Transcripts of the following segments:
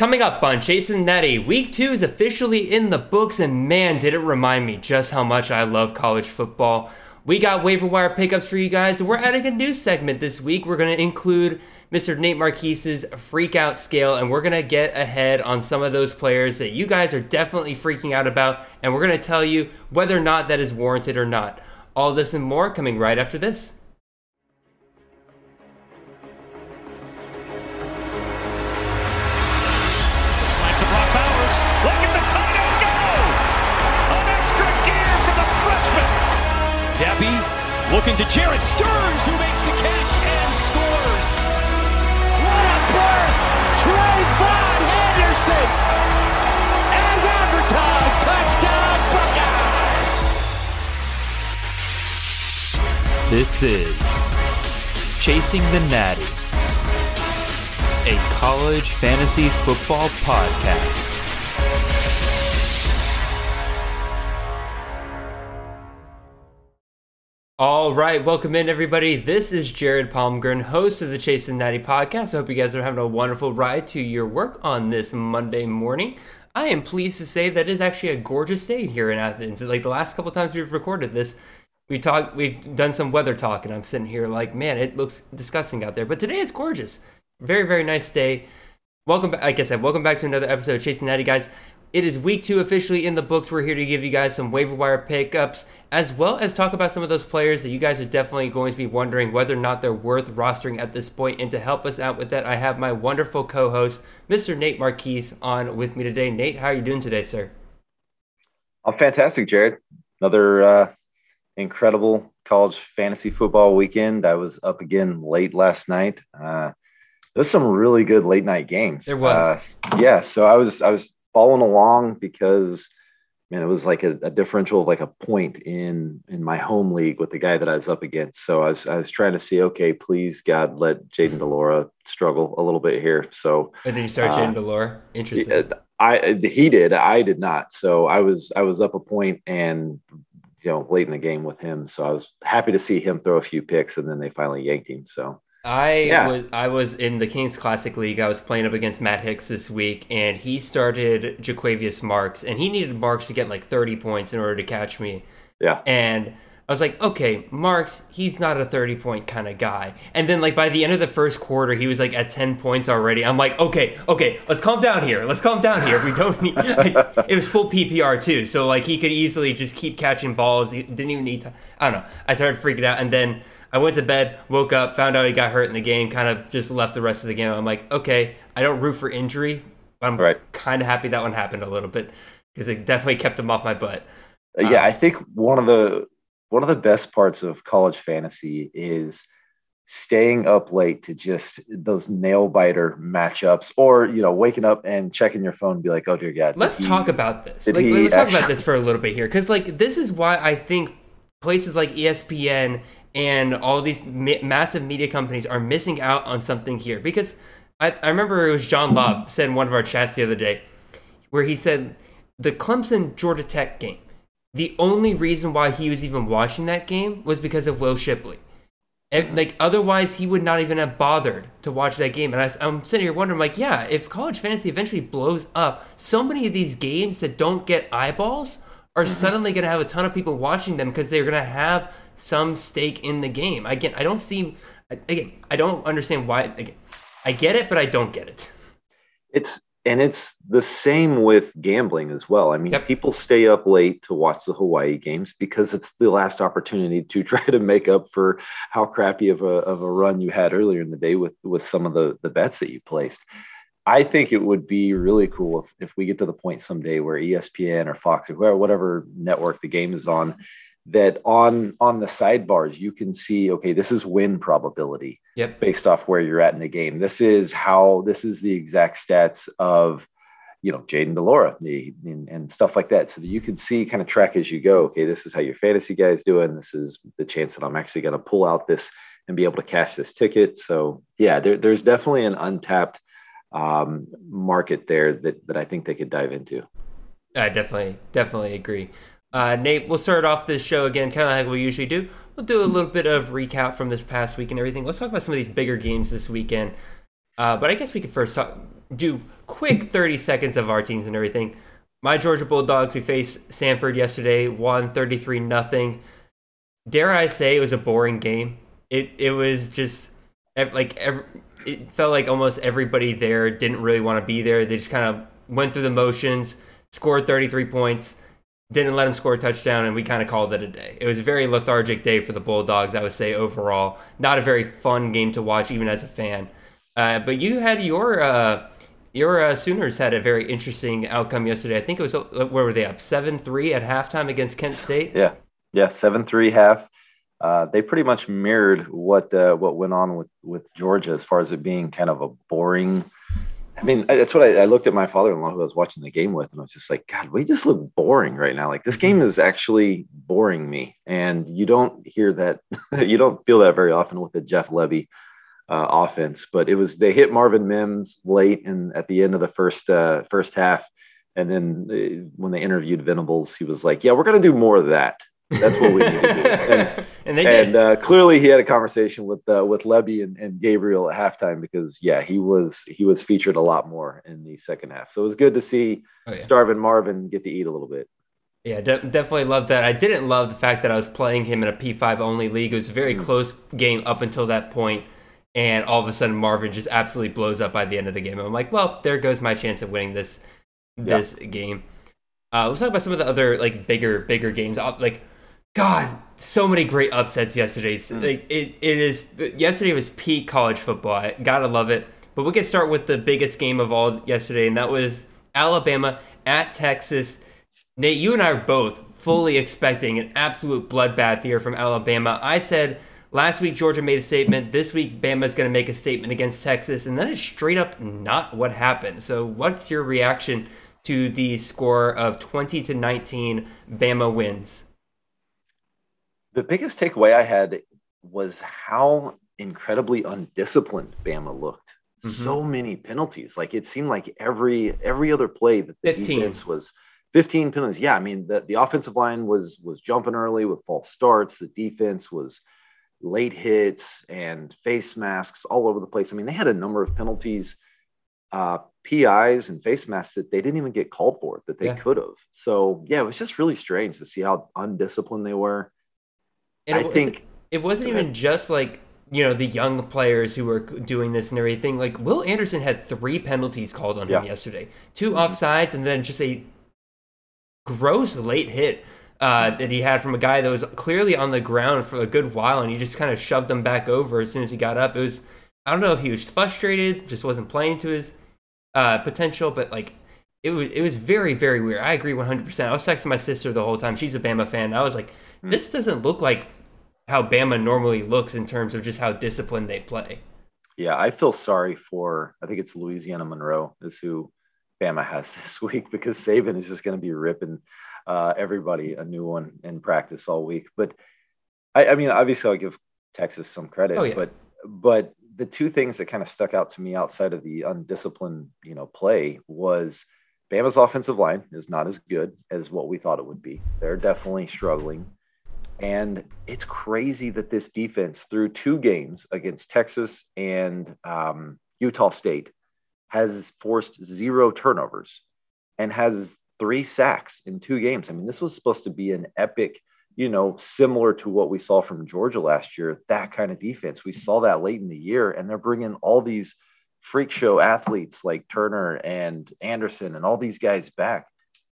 Coming up on Chasing Natty, week two is officially in the books, and man, did it remind me just how much I love college football. We got waiver wire pickups for you guys, and we're adding a new segment this week. We're going to include Mr. Nate Marchese's freak out scale, and we're going to get ahead on some of those players that you guys are definitely freaking out about, and we're going to tell you whether or not that is warranted or not. All this and more coming right after this. Looking to Jerreth Sterns, who makes the catch and scores. What a burst! TreVeyon Henderson, as advertised, touchdown Buckeyes! This is Chasing the Natty, a college fantasy football podcast. All right, welcome in everybody. This is Jared Palmgren, host of the Chasing Natty podcast. I hope you guys are having a wonderful ride to your work on this Monday morning. I am pleased to say that it is actually a gorgeous day here in Athens. Like the last couple times we've recorded this, we talked, we've done some weather talk, and I'm sitting here like, man, it looks disgusting out there. But today is gorgeous. Very, very nice day. Welcome back. Like I said, welcome back to another episode of Chasing Natty, guys. It is week two officially in the books. We're here to give you guys some waiver wire pickups, as well as talk about some of those players that you guys are definitely going to be wondering whether or not they're worth rostering at this point. And to help us out with that, I have my wonderful co-host, Mr. Nate Marchese, on with me today. Nate, how are you doing today, sir? I'm fantastic, Jared. Another uh, incredible college fantasy football weekend. I was up again late last night. Uh, there's some really good late night games. There was, uh, yeah. So I was I was following along because man, it was like a, a, differential of like a point in in my home league with the guy that I was up against. So I was I was trying to see, okay, please God, let Jayden de Laura struggle a little bit here. So and then you start uh, de Laura. Interesting. I he did. I did not. So I was I was up a point and you know late in the game with him. So I was happy to see him throw a few picks, and then they finally yanked him. So I yeah. was I was in the Kings Classic League. I was playing up against Matt Hicks this week, and he started Jo'quavious Marks, and he needed Marks to get like 30 points in order to catch me. Yeah. And I was like, okay, Marks, he's not a 30 point kind of guy. And then like by the end of the first quarter, he was like at 10 points already. I'm like, okay, okay, let's calm down here. Let's calm down here. We don't need. it was full PPR too, so like he could easily just keep catching balls. He didn't even need to. I don't know. I started freaking out, and then I went to bed, woke up, found out he got hurt in the game, kind of just left the rest of the game. I'm like, okay, I don't root for injury, but I'm right. kind of happy that one happened a little bit because it definitely kept him off my butt. Uh, yeah, um, I think one of the one of the best parts of college fantasy is staying up late to just those nail biter matchups or you know waking up and checking your phone and be like oh dear god let's he, talk about this like, let's actually... talk about this for a little bit here because like this is why i think places like espn and all these ma- massive media companies are missing out on something here because I, I remember it was John Lobb said in one of our chats the other day where he said the Clemson Georgia Tech game the only reason why he was even watching that game was because of Will Shipley. And, like otherwise, he would not even have bothered to watch that game. And I, am sitting here wondering, like, yeah, if college fantasy eventually blows up, so many of these games that don't get eyeballs are mm-hmm. suddenly going to have a ton of people watching them because they're going to have some stake in the game. Again, I don't see. Again, I don't understand why. Again, I get it, but I don't get it. It's and it's the same with gambling as well. I mean, yep. people stay up late to watch the Hawaii games because it's the last opportunity to try to make up for how crappy of a of a run you had earlier in the day with with some of the the bets that you placed. I think it would be really cool if, if we get to the point someday where ESPN or Fox or whatever network the game is on that on on the sidebars you can see okay this is win probability yep. based off where you're at in the game. This is how this is the exact stats of you know Jayden de Laura and, and, stuff like that. So that you can see kind of track as you go okay this is how your fantasy guy is doing. This is the chance that i'm actually going to pull out this and be able to cash this ticket. So yeah there, there's definitely an untapped um, market there that, that i think they could dive into. I definitely definitely agree uh, Nate, we'll start off this show again, kind of like we usually do. We'll do a little bit of recap from this past week and everything. Let's talk about some of these bigger games this weekend. Uh, but I guess we could first talk, do quick 30 seconds of our teams and everything. My Georgia Bulldogs, we faced Samford yesterday, won 33 nothing. Dare I say it was a boring game? It it was just like every, it felt like almost everybody there didn't really want to be there. They just kind of went through the motions, scored 33 points, didn't let him score a touchdown, and we kind of called it a day. It was a very lethargic day for the Bulldogs, I would say, overall. Not a very fun game to watch, even as a fan. Uh, but you had your. Uh, your uh, Sooners had a very interesting outcome yesterday. I think it was uh, where were they up seven three at halftime against Kent State. Yeah, yeah, seven three half. Uh, they pretty much mirrored what uh, what went on with with Georgia as far as it being kind of a boring I mean, that's what I, I looked at my father-in-law who I was watching the game with, and I was just like, God, we just look boring right now. Like this mm-hmm. game is actually boring me, and you don't hear that, you don't feel that very often with the Jeff Lebby uh, offense. But it was they hit Marvin Mims late and at the end of the first uh, first half, and then uh, when they interviewed Venables, he was like, "Yeah, we're going to do more of that." That's what we need to do. And, and, and uh, clearly, he had a conversation with uh, with Lebby and, and, Gabriel at halftime because yeah, he was he was featured a lot more in the second half. So it was good to see oh, yeah. Starvin Marvin get to eat a little bit. Yeah, de- definitely loved that. I didn't love the fact that I was playing him in a P5 only league. It was a very mm-hmm. close game up until that point, and all of a sudden Marvin just absolutely blows up by the end of the game. I'm like, well, there goes my chance of winning this this yeah. game. Uh, let's talk about some of the other like bigger bigger games. Like God, so many great upsets yesterday. Mm. Like it, it is yesterday was peak college football. I gotta love it. But we can start with the biggest game of all yesterday, and that was Alabama at Texas. Nate, you and I are both fully expecting an absolute bloodbath here from Alabama. I said last week Georgia made a statement. This week Bama's going to make a statement against Texas, and that is straight up not what happened. So, what's your reaction to the score of 20 to 19 Bama wins? The biggest takeaway I had was how incredibly undisciplined Bama looked. Mm-hmm. So many penalties. Like it seemed like every every other play that the 15. defense was 15 penalties. Yeah, I mean the, the offensive line was was jumping early with false starts. The defense was late hits and face masks all over the place. I mean, they had a number of penalties, uh, PIs and face masks that they didn't even get called for that they yeah. could have. So yeah, it was just really strange to see how undisciplined they were. And I think it wasn't even just like you know the young players who were doing this and everything. Like Will Anderson had three penalties called on him yesterday, 2 mm-hmm. offsides, and then just a gross late hit uh, that he had from a guy that was clearly on the ground for a good while, and he just kind of shoved him back over as soon as he got up. It was I don't know if he was frustrated, just wasn't playing to his uh, potential, but like it was it was very very weird. I agree 100. percent I was texting my sister the whole time. She's a Bama fan. I was like, mm. this doesn't look like how Bama normally looks in terms of just how disciplined they play. Yeah, I feel sorry for I think it's Louisiana Monroe is who Bama has this week because Saban is just going to be ripping uh, everybody a new one in practice all week. But I, I mean, obviously, I'll give Texas some credit, oh, yeah. but but the two things that kind of stuck out to me outside of the undisciplined, you know, play was Bama's offensive line is not as good as what we thought it would be. They're definitely struggling. And it's crazy that this defense, through two games against Texas and um, Utah State, has forced zero turnovers and has three sacks in two games. I mean, this was supposed to be an epic, you know, similar to what we saw from Georgia last year, that kind of defense. We saw that late in the year, and they're bringing all these freak show athletes like Turner and Anderson and all these guys back.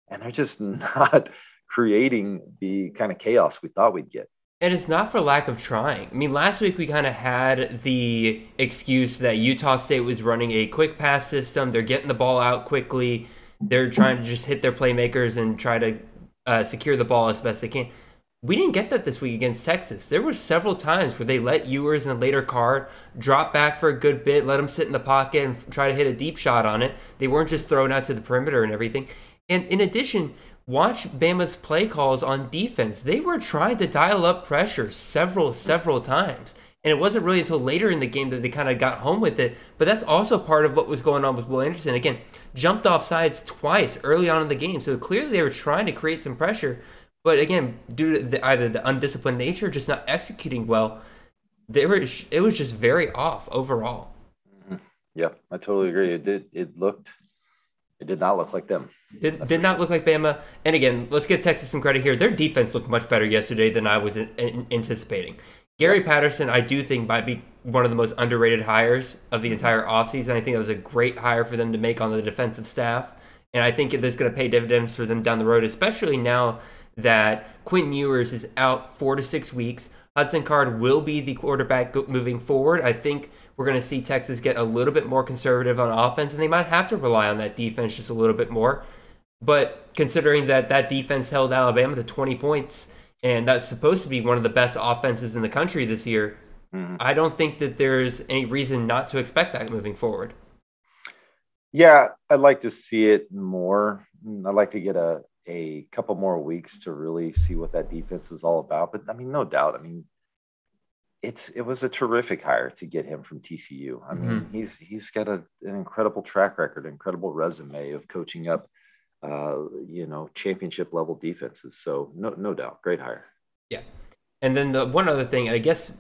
And they're just not creating the kind of chaos we thought we'd get. And it's not for lack of trying. I mean, last week we kind of had the excuse that Utah State was running a quick pass system. They're getting the ball out quickly. They're trying to just hit their playmakers and try to uh, secure the ball as best they can. We didn't get that this week against Texas. There were several times where they let Ewers in a later card drop back for a good bit, let him sit in the pocket and try to hit a deep shot on it. They weren't just thrown out to the perimeter and everything. And in addition, watch Bama's play calls on defense. They were trying to dial up pressure several, several times. And it wasn't really until later in the game that they kind of got home with it. But that's also part of what was going on with Will Anderson. Again, jumped off sides twice early on in the game. So clearly they were trying to create some pressure. But again, due to the, either the undisciplined nature, just not executing well, they were it was just very off overall. Mm-hmm. Yeah, I totally agree. It did. It looked It did not look like them. Did, did not sure. look like Bama. And again, let's give Texas some credit here. Their defense looked much better yesterday than I was in, in, anticipating. Gary Patterson, I do think might be one of the most underrated hires of the mm-hmm. entire offseason. I think that was a great hire for them to make on the defensive staff. And I think that's going to pay dividends for them down the road, especially now that Quinn Ewers is out four to six weeks. Hudson Card will be the quarterback moving forward. I think we're going to see Texas get a little bit more conservative on offense, and they might have to rely on that defense just a little bit more. But considering that that defense held Alabama to 20 points, and that's supposed to be one of the best offenses in the country this year, mm-hmm. I don't think that there's any reason not to expect that moving forward. Yeah, I'd like to see it more. I'd like to get a, a couple more weeks to really see what that defense is all about. But I mean, no doubt. I mean, it's it was a terrific hire to get him from TCU. I mean, mm-hmm. he's he's got a, an incredible track record, incredible resume of coaching up, uh, you know, championship level defenses. So no no doubt, great hire. Yeah, and then the one other thing, I guess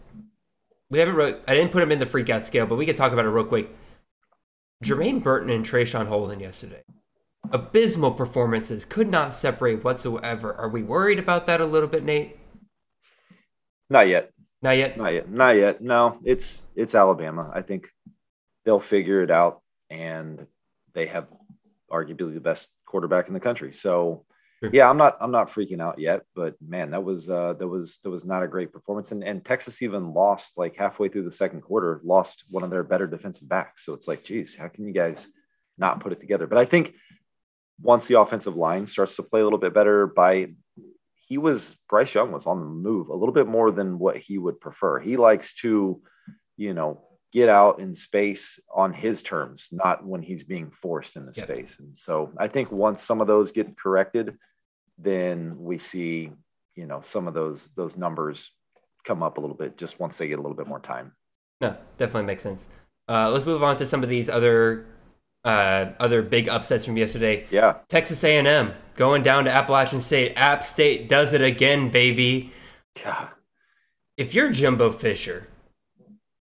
we haven't wrote. I didn't put him in the freak out scale, but we could talk about it real quick. Jermaine Burton and Traeshon Holden yesterday abysmal performances, could not separate whatsoever. Are we worried about that a little bit, Nate? Not yet. Not yet. Not yet. Not yet. No, it's it's Alabama. I think they'll figure it out, and they have arguably the best quarterback in the country. So, sure. yeah, I'm not I'm not freaking out yet. But man, that was uh, that was that was not a great performance, and and Texas even lost like halfway through the second quarter, lost one of their better defensive backs. So it's like, geez, how can you guys not put it together? But I think once the offensive line starts to play a little bit better by he was Bryce Young was on the move a little bit more than what he would prefer. He likes to, you know, get out in space on his terms, not when he's being forced into yep. space. And so I think once some of those get corrected, then we see, you know, some of those those numbers come up a little bit just once they get a little bit more time. No, definitely makes sense. Uh, let's move on to some of these other uh, other big upsets from yesterday. Yeah, Texas A&M going down to Appalachian State. App State does it again, baby. God. If you're Jimbo Fisher,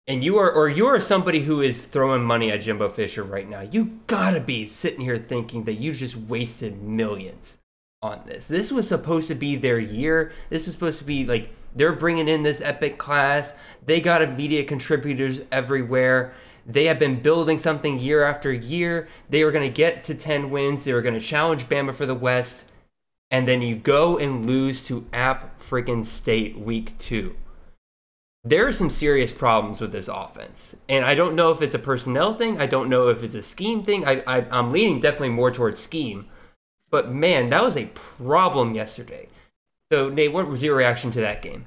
and you are, or you are somebody who is throwing money at Jimbo Fisher right now, you gotta be sitting here thinking that you just wasted millions on this. This was supposed to be their year. This was supposed to be like they're bringing in this epic class. They got media contributors everywhere. They have been building something year after year. They were going to get to 10 wins. They were going to challenge Bama for the West. And then you go and lose to App freaking State week two. There are some serious problems with this offense. And I don't know if it's a personnel thing. I don't know if it's a scheme thing. I, I, I'm leaning definitely more towards scheme. But man, that was a problem yesterday. So, Nate, what was your reaction to that game?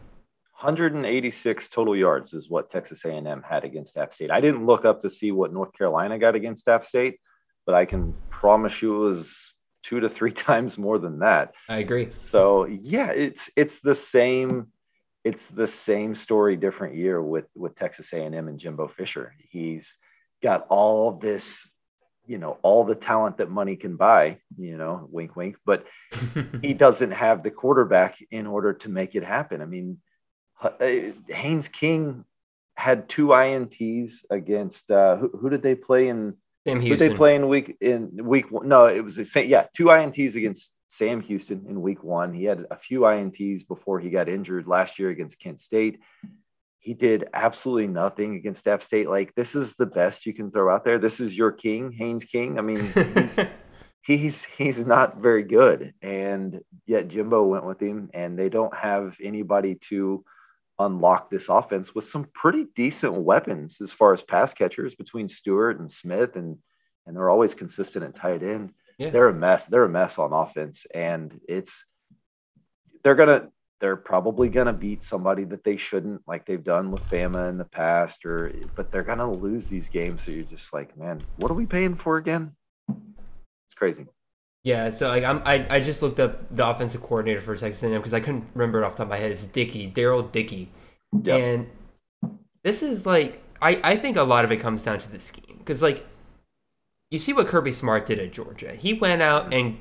186 total yards is what Texas A&M had against App State. I didn't look up to see what North Carolina got against App State, but I can promise you it was two to three times more than that. I agree. So yeah, it's it's the same it's the same story, different year with with Texas A&M and Jimbo Fisher. He's got all this, you know, all the talent that money can buy. You know, wink, wink. But he doesn't have the quarterback in order to make it happen. I mean, Haynes King had two ints against uh, who, who did they play in? Sam Houston. Who they play in week in week one? No, it was the same. Yeah, two ints against Sam Houston in week one. He had a few ints before he got injured last year against Kent State. He did absolutely nothing against App State. Like this is the best you can throw out there. This is your king, Haynes King. I mean, he's he's he's not very good, and yet Jimbo went with him, and they don't have anybody to unlock this offense with some pretty decent weapons as far as pass catchers between Stewart and Smith, and and they're always consistent at tight end. Yeah. They're a mess. They're a mess on offense, and it's they're gonna they're probably gonna beat somebody that they shouldn't, like they've done with Bama in the past, or but they're gonna lose these games. So you're just like, man, what are we paying for again? It's crazy. Yeah, so like I'm, I, I just looked up the offensive coordinator for Texas A&M because I couldn't remember it off the top of my head. It's Dickey, Darrell Dickey, yep. and this is like I, I think a lot of it comes down to the scheme because like you see what Kirby Smart did at Georgia. He went out and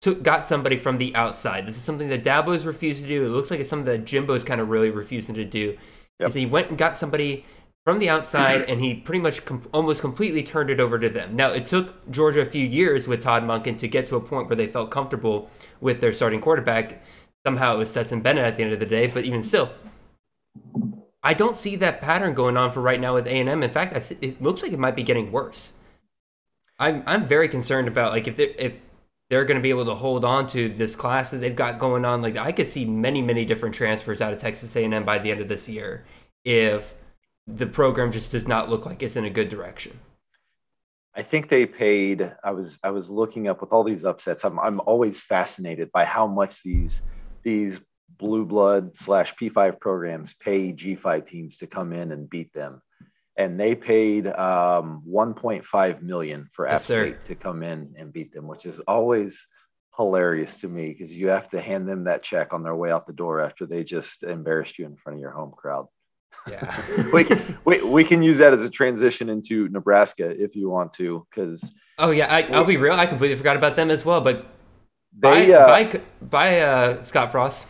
took got somebody from the outside. This is something that Dabo's refused to do. It looks like it's something that Jimbo's kind of really refusing to do. Yep. Is he went and got somebody from the outside, mm-hmm. and he pretty much com- almost completely turned it over to them. Now, it took Georgia a few years with Todd Monken to get to a point where they felt comfortable with their starting quarterback. Somehow it was Stetson Bennett at the end of the day, but even still, I don't see that pattern going on for right now with A and M. In fact, it looks like it might be getting worse. I'm I'm very concerned about like if they're, if they're going to be able to hold on to this class that they've got going on. Like I could see many many different transfers out of Texas A and M by the end of this year if the program just does not look like it's in a good direction. I think they paid. I was I was looking up with all these upsets. I'm I'm always fascinated by how much these these blue blood slash P5 programs pay G5 teams to come in and beat them. And they paid um, 1.5 million for yes, App State to come in and beat them, which is always hilarious to me because you have to hand them that check on their way out the door after they just embarrassed you in front of your home crowd. Yeah, we can we, we can use that as a transition into Nebraska if you want to, because oh yeah, I, will be real. I completely forgot about them as well. But they by uh, by, by uh, Scott Frost.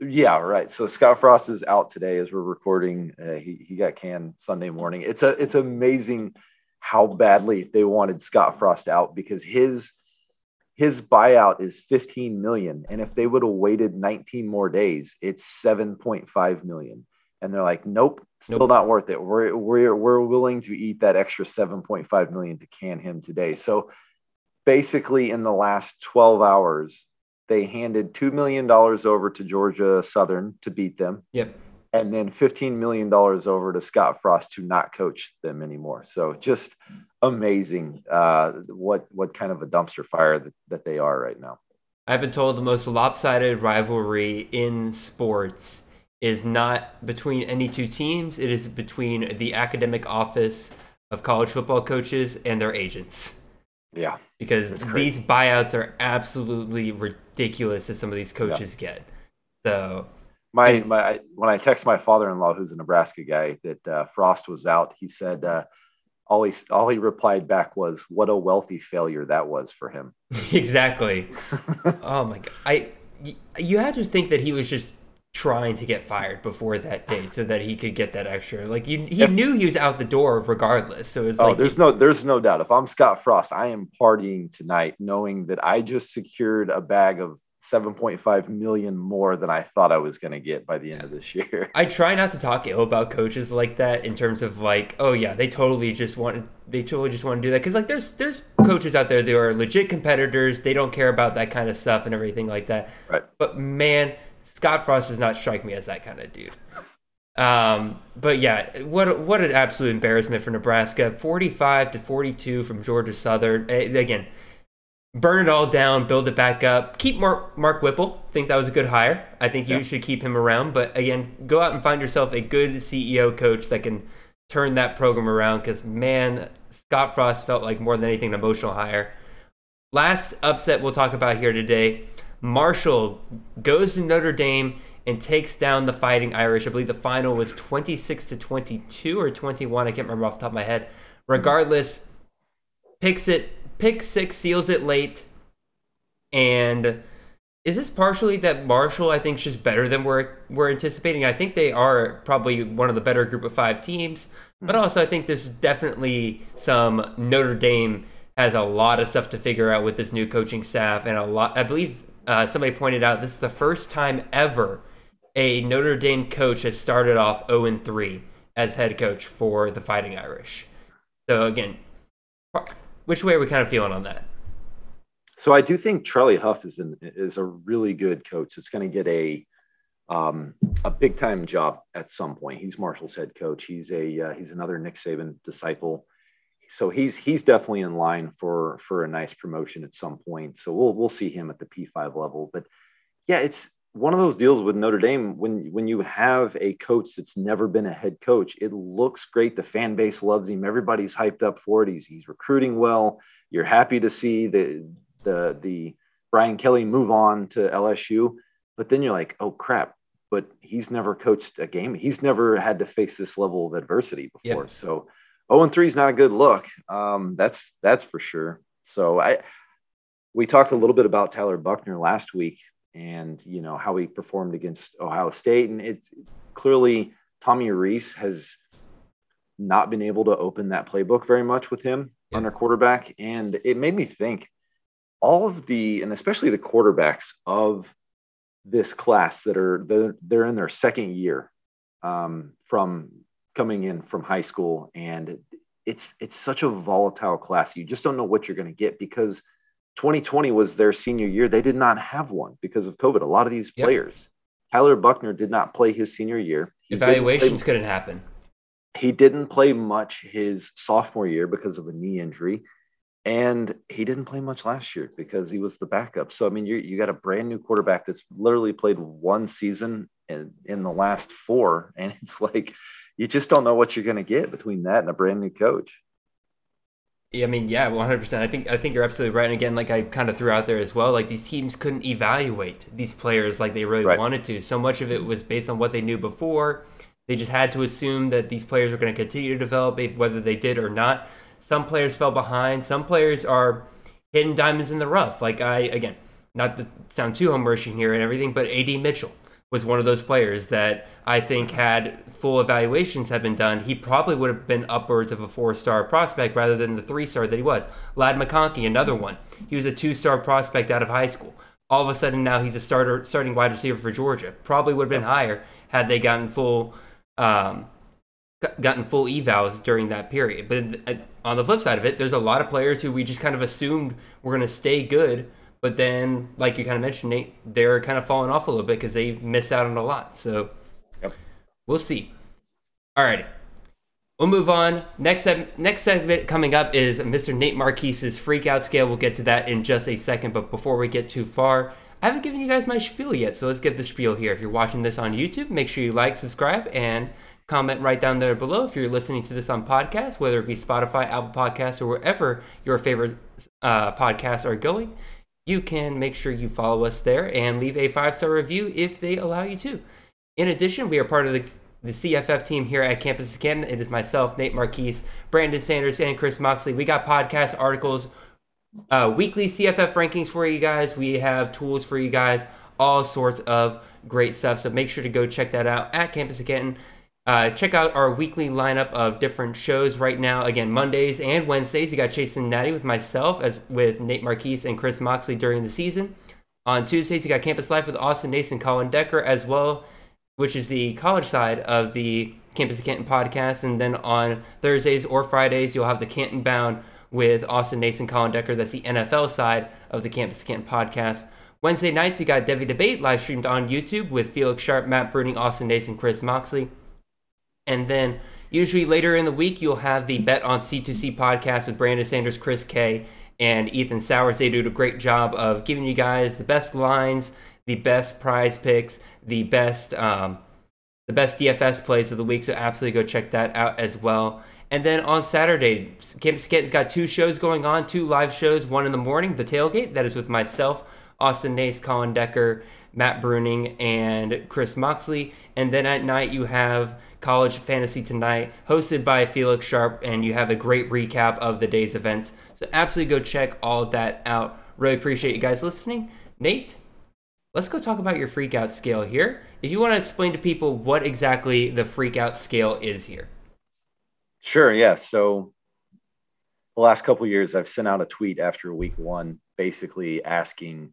Yeah, right. So Scott Frost is out today as we're recording. Uh, he he got canned Sunday morning. It's a it's amazing how badly they wanted Scott Frost out because his his buyout is 15 million and if they would have waited 19 more days it's 7.5 million and they're like nope still nope. not worth it we're we're we're willing to eat that extra 7.5 million to can him today so basically in the last 12 hours they handed $2 million over to Georgia Southern to beat them. Yep. And then $15 million over to Scott Frost to not coach them anymore. So just amazing uh, what, what kind of a dumpster fire that, that they are right now. I've been told the most lopsided rivalry in sports is not between any two teams, it is between the academic office of college football coaches and their agents. Yeah. Because these buyouts are absolutely ridiculous that some of these coaches yeah. get. So my my when I text my father-in-law who's a Nebraska guy that uh, Frost was out, he said uh, all he all he replied back was what a wealthy failure that was for him. exactly. oh my god. I you had to think that he was just trying to get fired before that date so that he could get that extra. Like he, he if, knew he was out the door regardless. So it's oh, like there's he, no there's no doubt. If I'm Scott Frost, I am partying tonight, knowing that I just secured a bag of 7.5 million more than I thought I was going to get by the end of this year. I try not to talk ill about coaches like that in terms of like, oh yeah, they totally just want they totally just want to do that because like there's there's coaches out there that are legit competitors. They don't care about that kind of stuff and everything like that. Right. But man, Scott Frost does not strike me as that kind of dude. Um, but yeah, what what an absolute embarrassment for Nebraska. Forty-five to forty-two from Georgia Southern. Again, burn it all down, build it back up. Keep Mark Mark Whipple. Think that was a good hire. I think you yeah. should keep him around. But again, go out and find yourself a good CEO coach that can turn that program around. Because man, Scott Frost felt like more than anything an emotional hire. Last upset we'll talk about here today. Marshall goes to Notre Dame and takes down the Fighting Irish. I believe the final was 26 to 22 or 21. I can't remember off the top of my head. Regardless, picks it, pick six, seals it late. And is this partially that Marshall, I think, is just better than we're, we're anticipating? I think they are probably one of the better group of five teams. But also, I think there's definitely some Notre Dame has a lot of stuff to figure out with this new coaching staff and a lot. I believe uh, somebody pointed out this is the first time ever a Notre Dame coach has started off 0 3 as head coach for the Fighting Irish. So again, which way are we kind of feeling on that? So I do think Charlie Huff is an, is a really good coach. It's going to get a um, a big time job at some point. He's Marshall's head coach. He's a uh, he's another Nick Saban disciple so he's he's definitely in line for for a nice promotion at some point. So we'll we'll see him at the P5 level. But yeah, it's one of those deals with Notre Dame when when you have a coach that's never been a head coach, it looks great. The fan base loves him. Everybody's hyped up for it. He's he's recruiting well. You're happy to see the the the Brian Kelly move on to LSU, but then you're like, oh crap! But he's never coached a game. He's never had to face this level of adversity before. Yep. So 0 and 3 is not a good look. Um, that's that's for sure. So I we talked a little bit about Tyler Buchner last week and you know how he performed against Ohio State. And it's clearly Tommy Rees has not been able to open that playbook very much with him yeah. under quarterback. And it made me think all of the, and especially the quarterbacks of this class that are, they're, they're in their second year um, from coming in from high school. And it's, it's such a volatile class. You just don't know what you're going to get because 2020 was their senior year. They did not have one because of COVID. A lot of these yep. players, Tyler Buchner did not play his senior year. He Evaluations couldn't happen. He didn't play much his sophomore year because of a knee injury. And he didn't play much last year because he was the backup. So, I mean, you you got a brand new quarterback that's literally played one season in, in the last four. And it's like, you just don't know what you're going to get between that and a brand new coach. Yeah, I mean, yeah, one hundred percent. I think I think you're absolutely right. And again, like I kind of threw out there as well, like these teams couldn't evaluate these players like they really right. wanted to. So much of it was based on what they knew before. They just had to assume that these players were going to continue to develop, whether they did or not. Some players fell behind. Some players are hidden diamonds in the rough. Like I again, not to sound too home rushing here and everything, but AD Mitchell was one of those players that I think mm-hmm. had full evaluations had been done, he probably would have been upwards of a four star prospect rather than the three star that he was. Ladd McConkey, another one. He was a two star prospect out of high school. All of a sudden now he's a starter starting wide receiver for Georgia. Probably would have been higher had they gotten full um, gotten full evals during that period. But on the flip side of it, there's a lot of players who we just kind of assumed were going to stay good but then, like you kind of mentioned, Nate, they're kind of falling off a little bit because they miss out on a lot. So. We'll see. All right. We'll move on. Next, next segment coming up is Mr. Nate Marchese's freak out scale. We'll get to that in just a second. But before we get too far, I haven't given you guys my spiel yet. So let's give the spiel here. If you're watching this on YouTube, make sure you like, subscribe, and comment right down there below. If you're listening to this on podcast, whether it be Spotify, Apple Podcasts, or wherever your favorite uh, podcasts are going, you can make sure you follow us there and leave a five star review if they allow you to. In addition, we are part of the, the CFF team here at Campus Canton. It is myself, Nate Marchese, Brandon Sanders, and Chris Moxley. We got podcast articles, uh, weekly CFF rankings for you guys. We have tools for you guys, all sorts of great stuff. So make sure to go check that out at Campus Canton. Uh, check out our weekly lineup of different shows right now. Again, Mondays and Wednesdays, you got Chasing Natty with myself, as with Nate Marchese and Chris Moxley during the season. On Tuesdays, you got Campus Life with Austin Nason, Colin Decker, as well, which is the college side of the Campus Canton podcast. And then on Thursdays or Fridays, you'll have the Canton Bound with Austin Nason, Colin Decker. That's the NFL side of the Campus Canton podcast. Wednesday nights, you got Devy Debate live streamed on YouTube with Felix Sharp, Matt Bruning, Austin Nason, Chris Moxley. And then usually later in the week, you'll have the Bet on C2C podcast with Brandon Sanders, Chris K, and Ethan Sowers. They do a great job of giving you guys the best lines, the best prize picks, the best um, the best DFS plays of the week. So absolutely go check that out as well. And then on Saturday, Campus Canton's got two shows going on, two live shows. One in the morning, the tailgate, that is with myself, Austin Nace, Colin Decker, Matt Bruning, and Chris Moxley. And then at night, you have College Fantasy Tonight, hosted by Felix Sharp, and you have a great recap of the day's events. So absolutely go check all that out. Really appreciate you guys listening. Nate, let's go talk about your freakout scale here. If you want to explain to people what exactly the freakout scale is here. Sure, yeah. So the last couple years, I've sent out a tweet after week one, basically asking,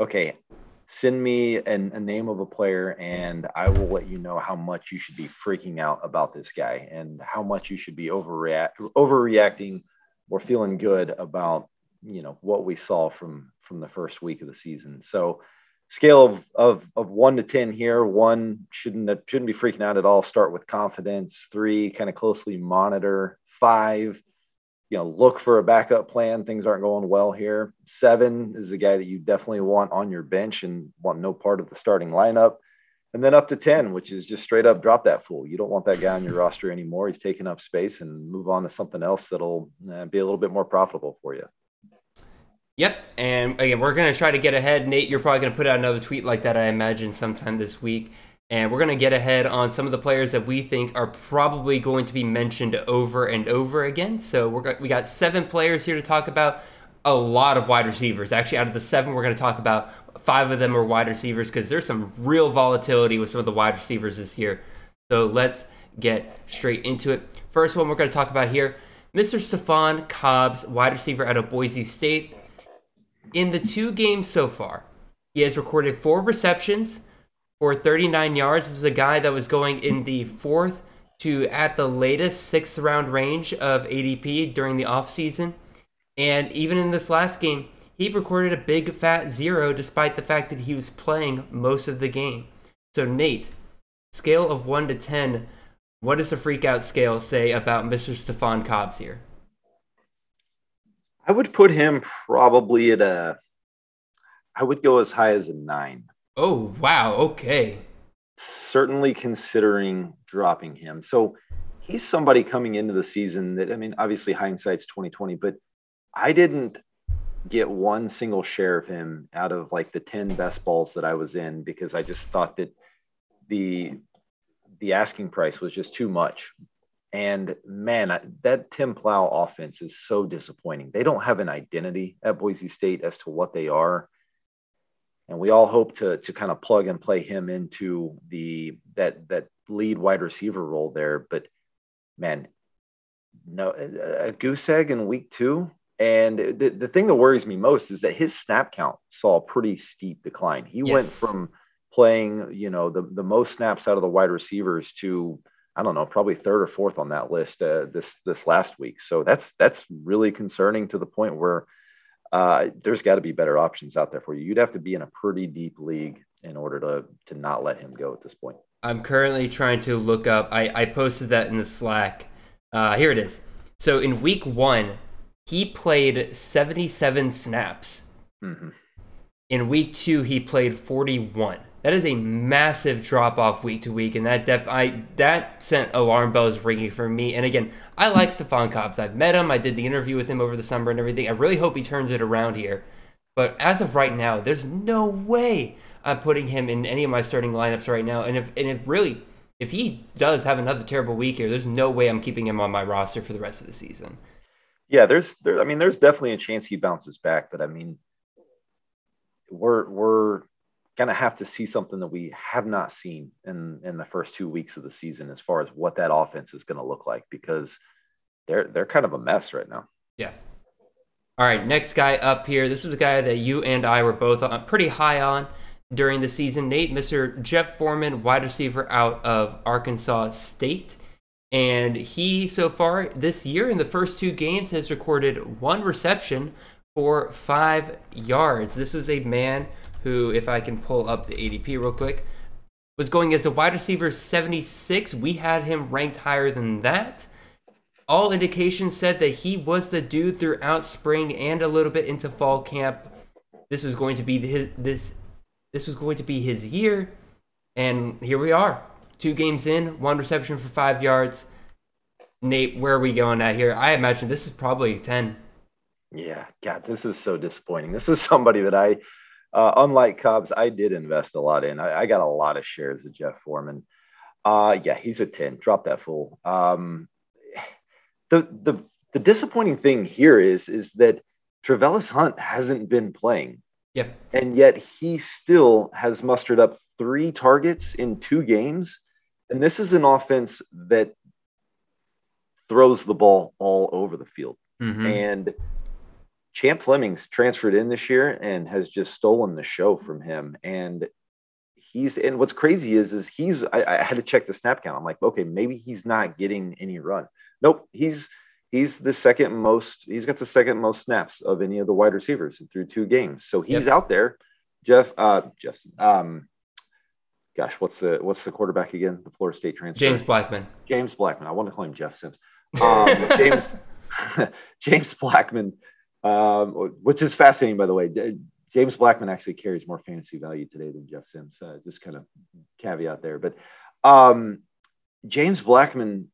okay, send me an, a name of a player and I will let you know how much you should be freaking out about this guy and how much you should be overreact overreacting or feeling good about you know what we saw from from the first week of the season. So scale of of, of one to ten here, one shouldn't shouldn't be freaking out at all. Start with confidence. Three, kind of closely monitor. Five, you know, look for a backup plan. Things aren't going well here. Seven is a guy that you definitely want on your bench and want no part of the starting lineup. And then up to 10, which is just straight up drop that fool. You don't want that guy on your roster anymore. He's taking up space and move on to something else that'll uh, be a little bit more profitable for you. Yep. And again, we're going to try to get ahead. Nate, you're probably going to put out another tweet like that, I imagine, sometime this week. And we're going to get ahead on some of the players that we think are probably going to be mentioned over and over again. So we're we got seven players here to talk about. A lot of wide receivers. Actually, out of the seven, we're going to talk about five of them are wide receivers because there's some real volatility with some of the wide receivers this year. So let's get straight into it. First one we're going to talk about here Mr. Stefan Cobbs, wide receiver out of Boise State. In the two games so far, he has recorded four receptions for 39 yards. This was a guy that was going in the fourth to at the latest sixth round range of ADP during the offseason. And even in this last game, he recorded a big fat zero despite the fact that he was playing most of the game. So, Nate, scale of 1 to 10, what does the freakout scale say about Mr. Stefan Cobbs here? I would put him probably at a, I would go as high as a nine. Oh, wow. Okay. Certainly considering dropping him. So he's somebody coming into the season that, I mean, obviously hindsight's 2020, but I didn't get one single share of him out of like the 10 best balls that I was in because I just thought that the the asking price was just too much. And man, that Tim Plough offense is so disappointing. They don't have an identity at Boise State as to what they are. And we all hope to to kind of plug and play him into the that that lead wide receiver role there. But man, no a goose egg in week two and the, the thing that worries me most is that his snap count saw a pretty steep decline. He yes. went from playing, you know, the, the most snaps out of the wide receivers to, I don't know, probably third or fourth on that list uh, this this last week. So that's that's really concerning to the point where uh, there's got to be better options out there for you. You'd have to be in a pretty deep league in order to to not let him go at this point. I'm currently trying to look up. I, I posted that in the Slack. Uh, here it is. So in week one, he played 77 snaps. Mm-hmm. In week two, he played 41. That is a massive drop off week to week, and that def I that sent alarm bells ringing for me. And again, I like Stefan Cobbs. I've met him. I did the interview with him over the summer and everything. I really hope he turns it around here. But as of right now, there's no way I'm putting him in any of my starting lineups right now. And if and if really if he does have another terrible week here, there's no way I'm keeping him on my roster for the rest of the season. Yeah, there's there. I mean, there's definitely a chance he bounces back, but I mean, we're we're gonna have to see something that we have not seen in in the first two weeks of the season as far as what that offense is going to look like because they're they're kind of a mess right now. Yeah. All right, next guy up here. This is a guy that you and I were both on, pretty high on during the season. Nate, Mr. Jeff Foreman, wide receiver out of Arkansas State. And he, so far this year, in the first two games, has recorded one reception for five yards. This was a man who, if I can pull up the ADP real quick, was going as a wide receiver 76. We had him ranked higher than that. All indications said that he was the dude throughout spring and a little bit into fall camp. This was going to be his this this was going to be his year, and here we are two games in, one reception for five yards. Nate, where are we going at here? I imagine this is probably 10. Yeah, God, this is so disappointing. This is somebody that I, uh, unlike Cobbs, I did invest a lot in. I, I, got a lot of shares of Jeff Foreman. Uh, yeah, he's a 10. Drop that fool. Um, the, the, the disappointing thing here is, is that Te'Vailance Hunt hasn't been playing. Yep. And yet he still has mustered up three targets in two games and this is an offense that throws the ball all over the field. Mm-hmm. And Champ Flemings transferred in this year and has just stolen the show from him. And he's and what's crazy is is he's I, I, had to check the snap count. I'm like, okay, maybe he's not getting any run. Nope, he's he's the second most. He's got the second most snaps of any of the wide receivers through two games. So he's yep. out there. Jeff uh Jeffson um gosh, what's the what's the quarterback again? The Florida State transfer. James Blackman. James Blackman. I want to call him Jeff Sims. Um, James James Blackman, um, which is fascinating, by the way. James Blackman actually carries more fantasy value today than Jeff Sims. Uh, just kind of caveat there, but um, James Blackman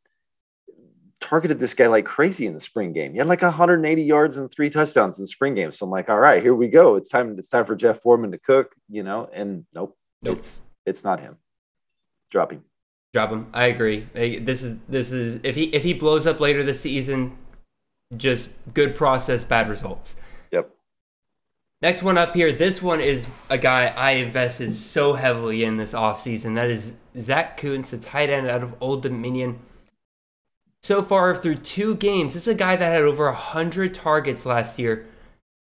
targeted this guy like crazy in the spring game. He had like 180 yards and three touchdowns in the spring game. So I'm like, all right, here we go. It's time. It's time for Jeff Foreman to cook, you know. And nope, nope. it's it's not him. Drop him. Drop him. I agree. This is this is if he if he blows up later this season, just good process, bad results. Yep. Next one up here. This one is a guy I invested so heavily in this offseason. That is Zach Kuntz, the tight end out of Old Dominion. So far through two games, this is a guy that had over 100 targets last year,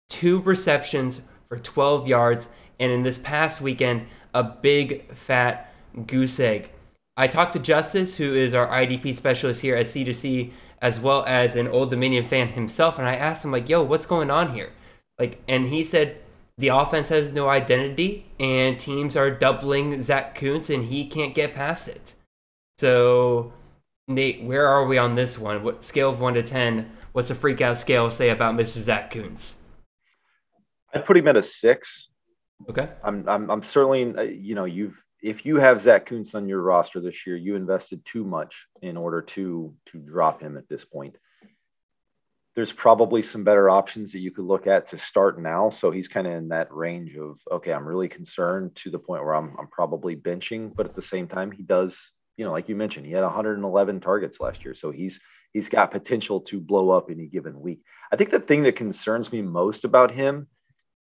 two receptions for 12 yards, and in this past weekend, a big fat goose egg. I talked to Justice, who is our IDP specialist here at C2C, as well as an Old Dominion fan himself, and I asked him like, "Yo, what's going on here?" Like, and he said the offense has no identity, and teams are doubling Zach Kuntz, and he can't get past it. So, Nate, where are we on this one? What scale of one to ten? What's the freak out scale say about Mr. Zach Kuntz? I'd put him at a six. Okay. I'm I'm, I'm certainly uh, you know you've if you have Zach Kuntz on your roster this year, you invested too much in order to to drop him at this point. There's probably some better options that you could look at to start now. So he's kind of in that range of okay, I'm really concerned to the point where I'm I'm probably benching, but at the same time, he does, you know, like you mentioned, he had 111 targets last year. So he's he's got potential to blow up any given week. I think the thing that concerns me most about him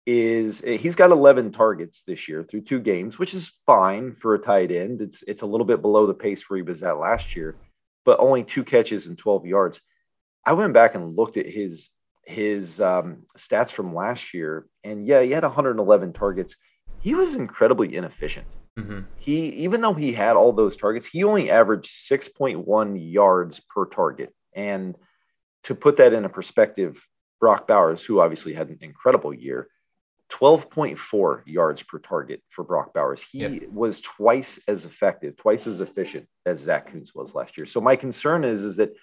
is he's got 11 targets this year through two games, which is fine for a tight end. It's it's a little bit below the pace where he was at last year, but only two catches and 12 yards. I went back and looked at his his um, stats from last year, and yeah, he had 111 targets. He was incredibly inefficient. Mm-hmm. He even though he had all those targets, he only averaged 6.1 yards per target. And to put that in a perspective, Brock Bowers, who obviously had an incredible year, 12.4 yards per target for Brock Bowers. He yep. was twice as effective, twice as efficient as Zach Kuntz was last year. So my concern is, is that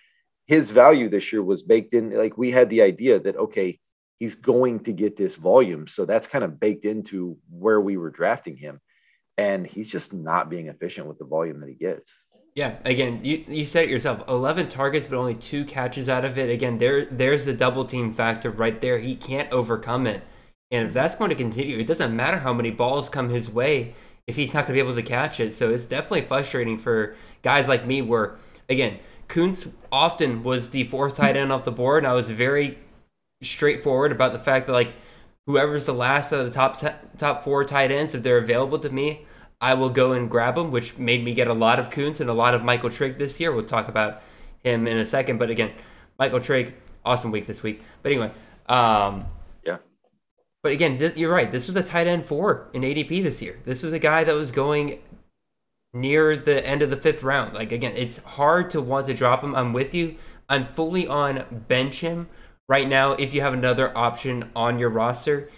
his value this year was baked in. Like we had the idea that, okay, he's going to get this volume. So that's kind of baked into where we were drafting him. And he's just not being efficient with the volume that he gets. Yeah, again, you, you said it yourself. Eleven targets, but only two catches out of it. Again, there there's the double team factor right there. He can't overcome it. And if that's going to continue, it doesn't matter how many balls come his way if he's not going to be able to catch it. So it's definitely frustrating for guys like me where, again, Kuntz often was the fourth tight end off the board, and I was very straightforward about the fact that, like, whoever's the last of the top t- top four tight ends, if they're available to me, I will go and grab them, which made me get a lot of Kuntz and a lot of Michael Trigg this year. We'll talk about him in a second. But again, Michael Trigg, awesome week this week. But anyway, um, but again, th- you're right. This was a tight end four in ADP this year. This was a guy that was going near the end of the fifth round. Like again, it's hard to want to drop him. I'm with you. I'm fully on bench him right now. If you have another option on your roster,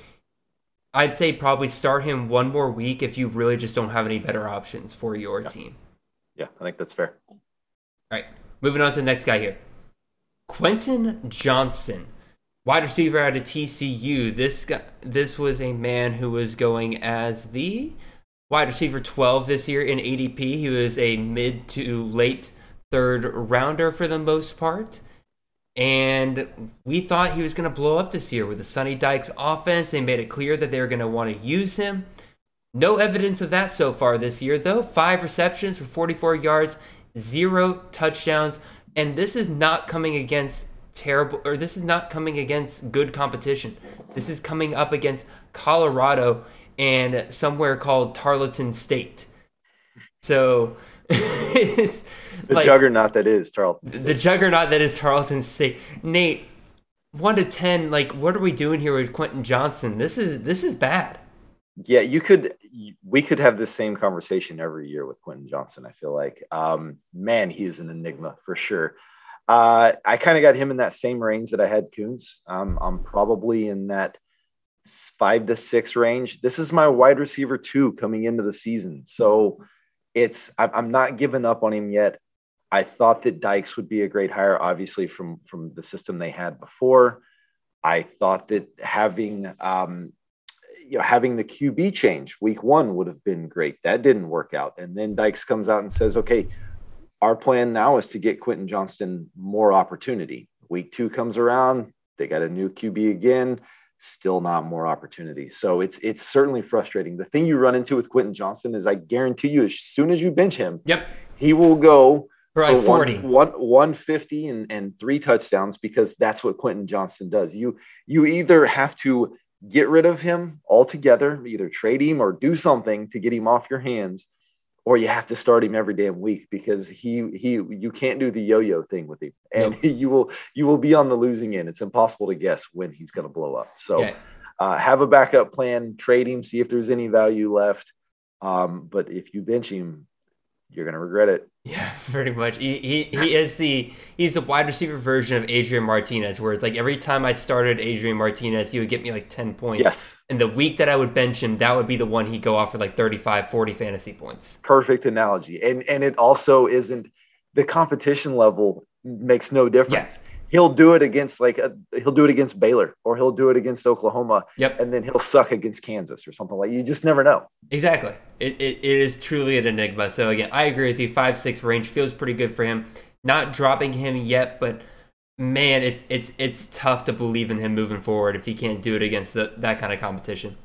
I'd say probably start him one more week if you really just don't have any better options for your yeah. team. Yeah, I think that's fair. All right, moving on to the next guy here. Quentin Johnston wide receiver out of TCU. This guy, this was a man who was going as the wide receiver 12 this year in ADP. He was a mid to late third rounder for the most part. And we thought he was going to blow up this year with the Sonny Dykes offense. They made it clear that they were going to want to use him. No evidence of that so far this year, though. Five receptions for 44 yards, zero touchdowns. And this is not coming against terrible, or this is not coming against good competition. This is coming up against Colorado and somewhere called Tarleton State. So it's the like, juggernaut that is Tarleton. State. The juggernaut that is Tarleton State. Nate, one to ten, like what are we doing here with Quentin Johnston? This is this is bad. Yeah, you could. We could have the same conversation every year with Quentin Johnston. I feel like, um, man, he is an enigma for sure. Uh, I kind of got him in that same range that I had Kuntz. Um, I'm probably in that five to six range. This is my wide receiver two coming into the season. So it's, I'm not giving up on him yet. I thought that Dykes would be a great hire, obviously from, from the system they had before. I thought that having, um, you know, having the QB change week one would have been great. That didn't work out. And then Dykes comes out and says, okay, our plan now is to get Quentin Johnston more opportunity. Week two comes around, they got a new QB again, still not more opportunity. So it's it's certainly frustrating. The thing you run into with Quentin Johnston is I guarantee you, as soon as you bench him, yep, he will go for like 40. One, one, 150 and, and three touchdowns because that's what Quentin Johnston does. You you either have to get rid of him altogether, either trade him or do something to get him off your hands, or you have to start him every damn week because he he you can't do the yo-yo thing with him. And nope. you will you will be on the losing end. It's impossible to guess when he's going to blow up. So uh, have a backup plan trade him see if there's any value left. Um, but if you bench him you're gonna regret it. Yeah, pretty much. He, he he is the he's the wide receiver version of Adrian Martinez, where it's like every time I started Adrian Martinez, he would get me like ten points. Yes. And the week that I would bench him, that would be the one he'd go off for like 35, 40 fantasy points. Perfect analogy. And and it also isn't the competition level makes no difference. Yeah he'll do it against like a, he'll do it against Baylor or he'll do it against Oklahoma. Yep. And then he'll suck against Kansas or something like you just never know. Exactly. It, it, it is truly an enigma. So again, I agree with you. Five six range feels pretty good for him. Not dropping him yet, but man, it, it's it's tough to believe in him moving forward if he can't do it against the, that kind of competition.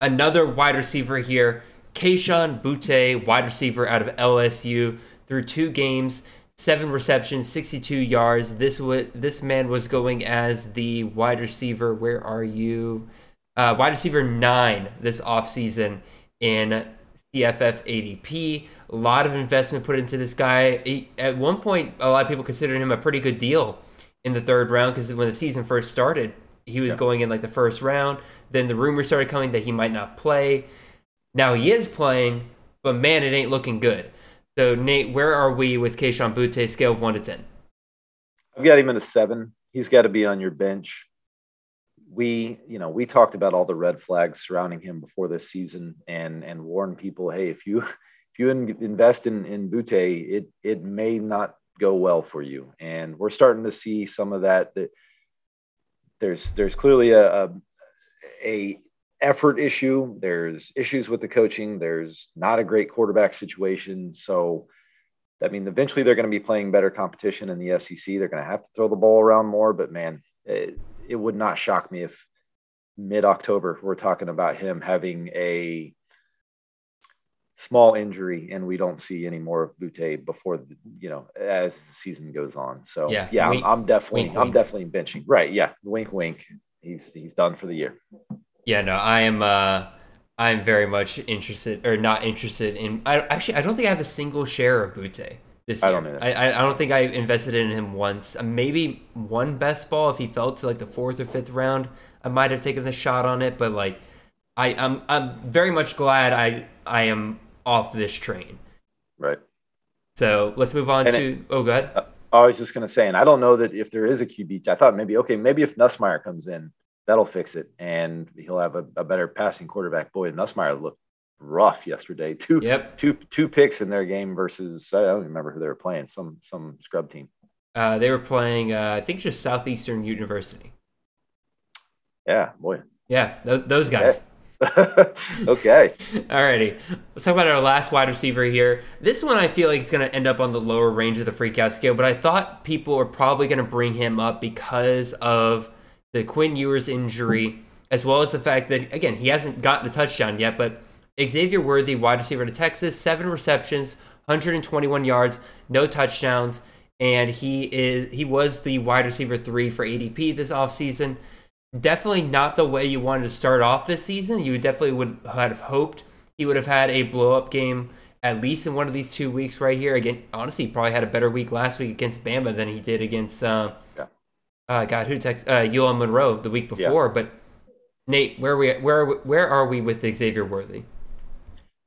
Another wide receiver here, Kayshon Boutte, wide receiver out of LSU, through two games seven receptions, 62 yards. This was this man was going as the wide receiver. Where are you? Uh, wide receiver nine this offseason in CFF ADP. A lot of investment put into this guy. He, at one point, a lot of people considered him a pretty good deal in the third round because when the season first started, he was yeah. going in like the first round. Then the rumors started coming that he might not play. Now he is playing, but man, it ain't looking good. So Nate, where are we with Kayshon Boutte scale of one to ten? I've got him in a seven. He's got to be on your bench. We, you know, we talked about all the red flags surrounding him before this season, and and warned people, hey, if you if you invest in in Butte, it it may not go well for you. And we're starting to see some of that. That there's there's clearly a, a, a effort issue. There's issues with the coaching. There's not a great quarterback situation. So, I mean, eventually they're going to be playing better competition in the SEC. They're going to have to throw the ball around more. But man, it, it would not shock me if mid October we're talking about him having a small injury and we don't see any more of Boutte before the, you know as the season goes on. So yeah, yeah, wink, I'm, I'm, definitely wink, I'm wink. definitely benching. Right? Yeah, wink, wink. He's he's done for the year. Yeah, no, I am. Uh, I'm very much interested, or not interested in. I actually, I don't think I have a single share of Boutte this year. I don't. I, I don't think I invested in him once. Uh, maybe one best ball if he fell to like the fourth or fifth round. I might have taken the shot on it, but like, I, I'm I'm very much glad I I am off this train. Right. So let's move on and to. It, oh, good. Uh, I was just going to say, and I don't know that if there is a QB, I thought maybe okay, maybe if Nussmeier comes in, that'll fix it, and he'll have a, a better passing quarterback. Boy, Nussmeier looked rough yesterday. Two, yep. two, two picks in their game versus I don't remember who they were playing. Some some scrub team. Uh, they were playing, uh, I think, just Southeastern University. Yeah, boy. Yeah, th- those guys. okay. Alrighty. Let's talk about our last wide receiver here. This one I feel like is going to end up on the lower range of the freakout scale, but I thought people are probably going to bring him up because of the Quinn Ewers injury, as well as the fact that, again, he hasn't gotten a touchdown yet, but Xavier Worthy, wide receiver to Texas, seven receptions, 121 yards, no touchdowns, and he is he was the wide receiver three for ADP this offseason. Definitely not the way you wanted to start off this season. You definitely would have hoped he would have had a blow up game at least in one of these two weeks right here. Again, honestly, he probably had a better week last week against Bama than he did against uh, uh, God, who text uh, UL Monroe the week before. Yeah. But Nate, where are we where where are we with Xavier Worthy?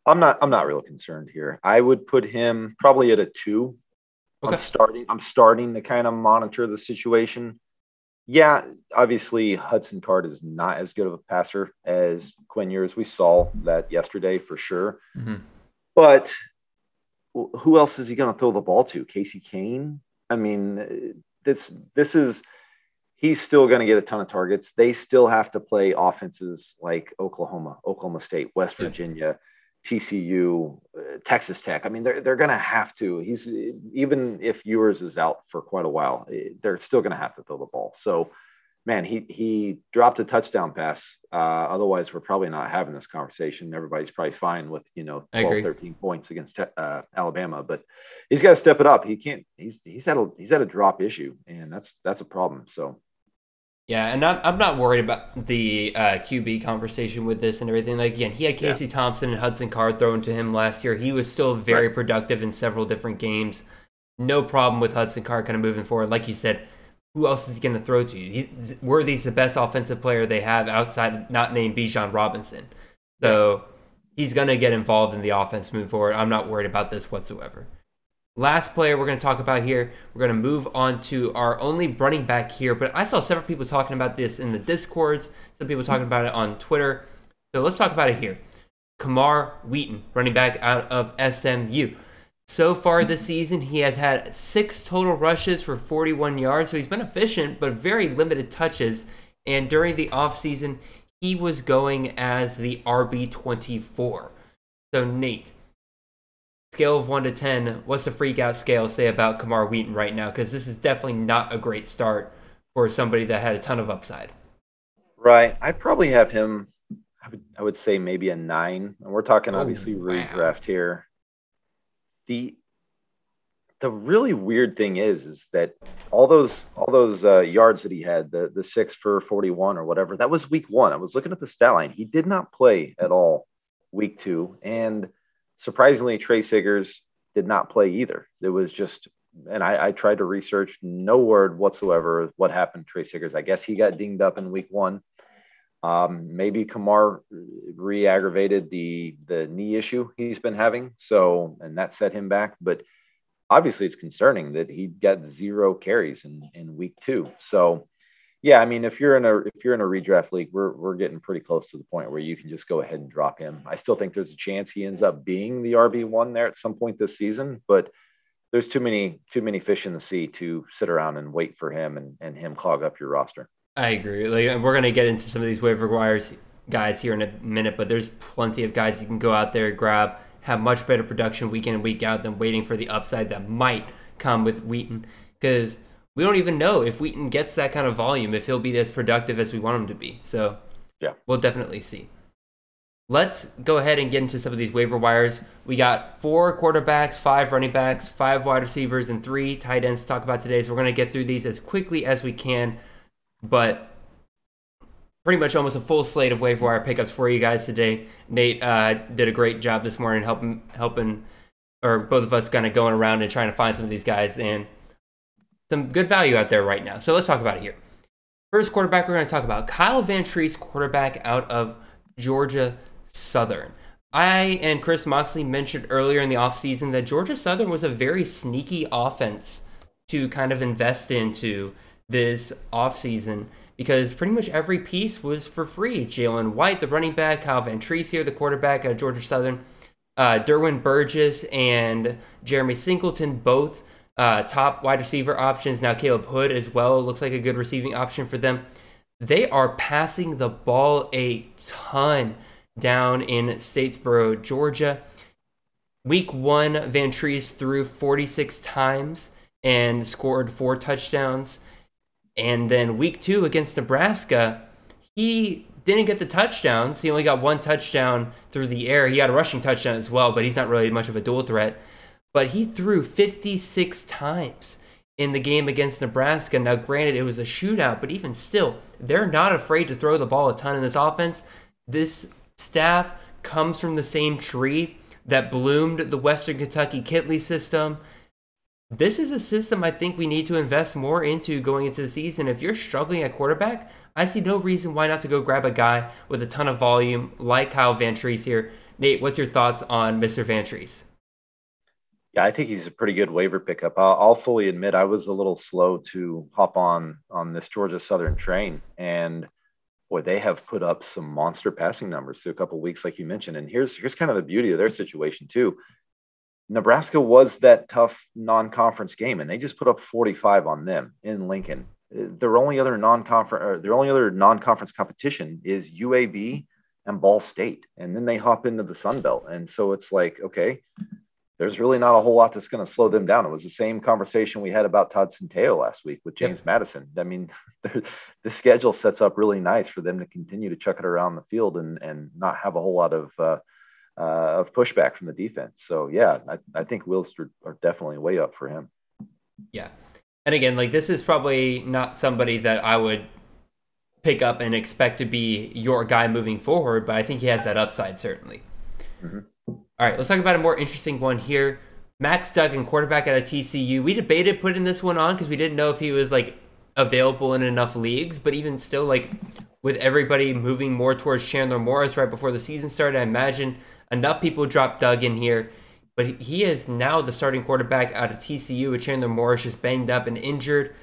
I'm not I'm not real concerned here. I would put him probably at a two. Okay. I'm starting I'm starting to kind of monitor the situation. Yeah, obviously Hudson Card is not as good of a passer as Quinn Ewers. We saw that yesterday for sure. Mm-hmm. But who else is he going to throw the ball to? Casey Cain? I mean, this this is he's still going to get a ton of targets. They still have to play offenses like Oklahoma, Oklahoma State, West Virginia, TCU, uh, Texas Tech. I mean, they're they're going to have to. He's even if Ewers is out for quite a while, eh, they're still going to have to throw the ball. So, man, he he dropped a touchdown pass. Uh, otherwise, we're probably not having this conversation. Everybody's probably fine with you know 12, 13 points against uh, Alabama, but he's got to step it up. He can't. He's he's had a he's had a drop issue, and that's that's a problem. So Yeah, and I'm, I'm not worried about the uh, QB conversation with this and everything. Like again, he had Casey yeah. Thompson and Hudson Card thrown to him last year. He was still very right. productive in several different games. No problem with Hudson Card kind of moving forward. Like you said, who else is he going to throw to? He's, Worthy's the best offensive player they have outside, not named Bijan Robinson. So he's going to get involved in the offense moving forward. I'm not worried about this whatsoever. Last player we're going to talk about here, we're going to move on to our only running back here. But I saw several people talking about this in the discords, some people talking about it on Twitter. So let's talk about it here. Camar Wheaton, running back out of SMU. So far this season, he has had six total rushes for 41 yards. So he's been efficient, but very limited touches. And during the offseason, he was going as the RB24. So, Nate, scale of 1 to 10, what's the freak out scale say about Camar Wheaton right now? Because this is definitely not a great start for somebody that had a ton of upside. Right. I'd probably have him, I would, I would say maybe a nine. And we're talking oh, obviously wow. redraft here. The the really weird thing is is that all those all those uh, yards that he had the the six for 41 or whatever that was week one i was looking at the stat line he did not play at all week two and surprisingly, Tre Siggers did not play either. It was just, and I, I tried to research no word whatsoever what happened to Tre Siggers. I guess he got dinged up in week one. Um, maybe Camar re-aggravated the the knee issue he's been having, so and that set him back. But obviously, it's concerning that he got zero carries in in week two. So yeah, I mean, if you're in a if you're in a redraft league, we're we're getting pretty close to the point where you can just go ahead and drop him. I still think there's a chance he ends up being the RB one there at some point this season, but there's too many too many fish in the sea to sit around and wait for him and, and him clog up your roster. I agree. Like uh, we're gonna get into some of these waiver wires guys here in a minute, but there's plenty of guys you can go out there grab, have much better production week in and week out than waiting for the upside that might come with Wheaton because we don't even know if Wheaton gets that kind of volume, if he'll be as productive as we want him to be. So, yeah, we'll definitely see. Let's go ahead and get into some of these waiver wires. We got four quarterbacks, five running backs, five wide receivers, and three tight ends to talk about today. So, we're going to get through these as quickly as we can. But pretty much almost a full slate of waiver wire pickups for you guys today. Nate uh, did a great job this morning helping, helping, or both of us kind of going around and trying to find some of these guys. And some good value out there right now. So let's talk about it here. First quarterback we're going to talk about Kyle Vantrease, quarterback out of Georgia Southern. I and Chris Moxley mentioned earlier in the offseason that Georgia Southern was a very sneaky offense to kind of invest into this offseason because pretty much every piece was for free. Jalen White, the running back, Kyle Vantrease here, the quarterback at Georgia Southern, uh, Derwin Burgess and Jeremy Singleton both uh, top wide receiver options. Now, Caleb Hood as well looks like a good receiving option for them. They are passing the ball a ton down in Statesboro, Georgia. Week one, Vantrease threw 46 times and scored four touchdowns. And then week two against Nebraska, he didn't get the touchdowns. He only got one touchdown through the air. He got a rushing touchdown as well, but he's not really much of a dual threat but he threw 56 times in the game against Nebraska. Now, granted, it was a shootout, but even still, they're not afraid to throw the ball a ton in this offense. This staff comes from the same tree that bloomed the Western Kentucky Kittley system. This is a system I think we need to invest more into going into the season. If you're struggling at quarterback, I see no reason why not to go grab a guy with a ton of volume like Kyle Vantrease here. Nate, what's your thoughts on Mr. Vantrease? Yeah, I think he's a pretty good waiver pickup. I'll, I'll, fully admit I was a little slow to hop on on this Georgia Southern train, and boy, they have put up some monster passing numbers through a couple weeks, like you mentioned. And here's here's kind of the beauty of their situation too. Nebraska was that tough non-conference game, and they just put up 45 on them in Lincoln. Their only other non-conference, their only other non-conference competition is UAB and Ball State, and then they hop into the Sun Belt, and so it's like, okay, there's really not a whole lot that's going to slow them down. It was the same conversation we had about Todd Centeio last week with James yep. Madison. I mean, the schedule sets up really nice for them to continue to chuck it around the field and and not have a whole lot of uh, uh, of pushback from the defense. So yeah, I, I think wheels are definitely way up for him. Yeah, and again, like this is probably not somebody that I would pick up and expect to be your guy moving forward, but I think he has that upside certainly. Mm-hmm. All right, let's talk about a more interesting one here. Max Duggan, quarterback out of TCU. We debated putting this one on because we didn't know if he was like available in enough leagues, but even still, like with everybody moving more towards Chandler Morris right before the season started, I imagine enough people dropped Duggan here. But he is now the starting quarterback out of TCU with Chandler Morris just banged up and injured.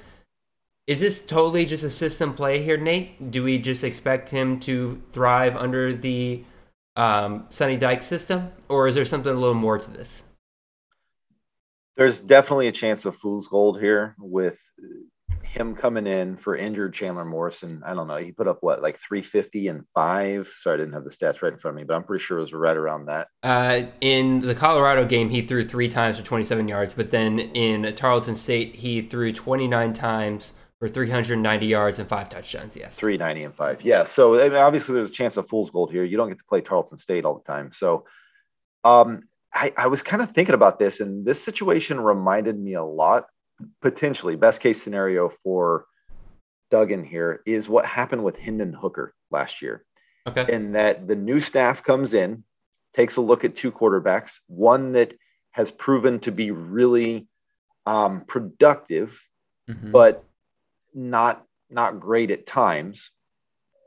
Is this totally just a system play here, Nate? Do we just expect him to thrive under the um, Sonny Dyke system, or is there something a little more to this? There's definitely a chance of fool's gold here with him coming in for injured Chandler Morrison. I don't know. He put up what, like 350 and five. Sorry, I didn't have the stats right in front of me, but I'm pretty sure it was right around that. Uh, in the Colorado game, he threw three times for 27 yards, but then in Tarleton State, he threw 29 times for 390 yards and five touchdowns. Yes, 390 and five. Yeah. So I mean, obviously, there's a chance of fool's gold here. You don't get to play Tarleton State all the time. So, um, I, I was kind of thinking about this, and this situation reminded me a lot potentially best case scenario for Duggan here is what happened with Hendon Hooker last year. Okay. And that the new staff comes in, takes a look at two quarterbacks, one that has proven to be really um, productive, mm-hmm. but not not great at times,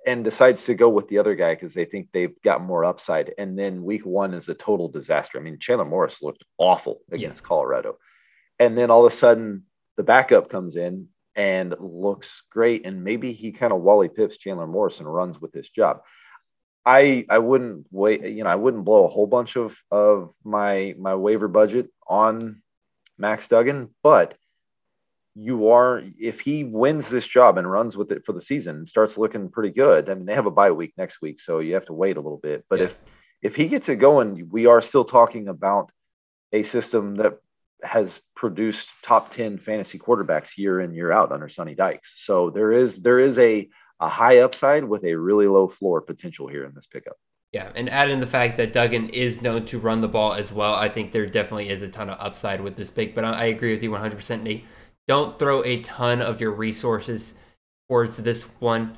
and decides to go with the other guy because they think they've got more upside. And then week one is a total disaster. I mean, Chandler Morris looked awful against yeah. Colorado. And then all of a sudden, the backup comes in and looks great. And maybe he kind of Wally Pips Chandler Morris and runs with this job. I I wouldn't wait, you know, I wouldn't blow a whole bunch of of my my waiver budget on Max Duggan, but you are if he wins this job and runs with it for the season and starts looking pretty good. I mean, they have a bye week next week, so you have to wait a little bit. But yeah. if if he gets it going, we are still talking about a system that has produced top 10 fantasy quarterbacks year in year out under Sonny Dykes. So there is there is a a high upside with a really low floor potential here in this pickup. Yeah, and add in the fact that Duggan is known to run the ball as well. I think there definitely is a ton of upside with this pick, but I agree with you 100%, Nate. Don't throw a ton of your resources towards this one.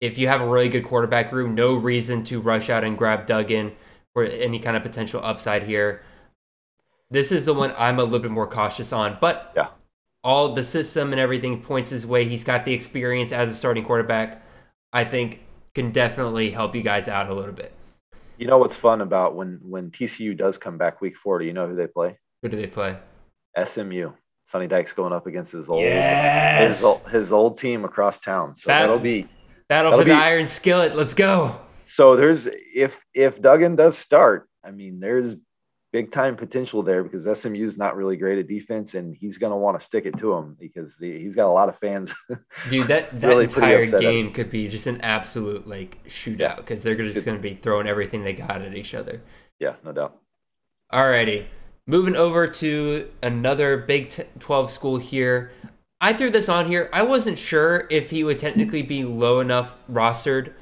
If you have a really good quarterback room, no reason to rush out and grab Duggan for any kind of potential upside here. This is the one I'm a little bit more cautious on, but yeah, all the system and everything points his way. He's got the experience as a starting quarterback. I think can definitely help you guys out a little bit. You know what's fun about when when TCU does come back week four? Do you know who they play? Who do they play? SMU. Sonny Dykes going up against his old yes! his, his old team across town. So that, will be battle for be, the iron skillet. Let's go. So there's if if Duggan does start, I mean, there's big time potential there because SMU is not really great at defense, and he's going to want to stick it to him because the, he's got a lot of fans. Dude, that that really entire game could be just an absolute like shootout because they're just going to be throwing everything they got at each other. Yeah, no doubt. Alrighty, moving over to another Big Twelve school here. I threw this on here. I wasn't sure if he would technically be low enough rostered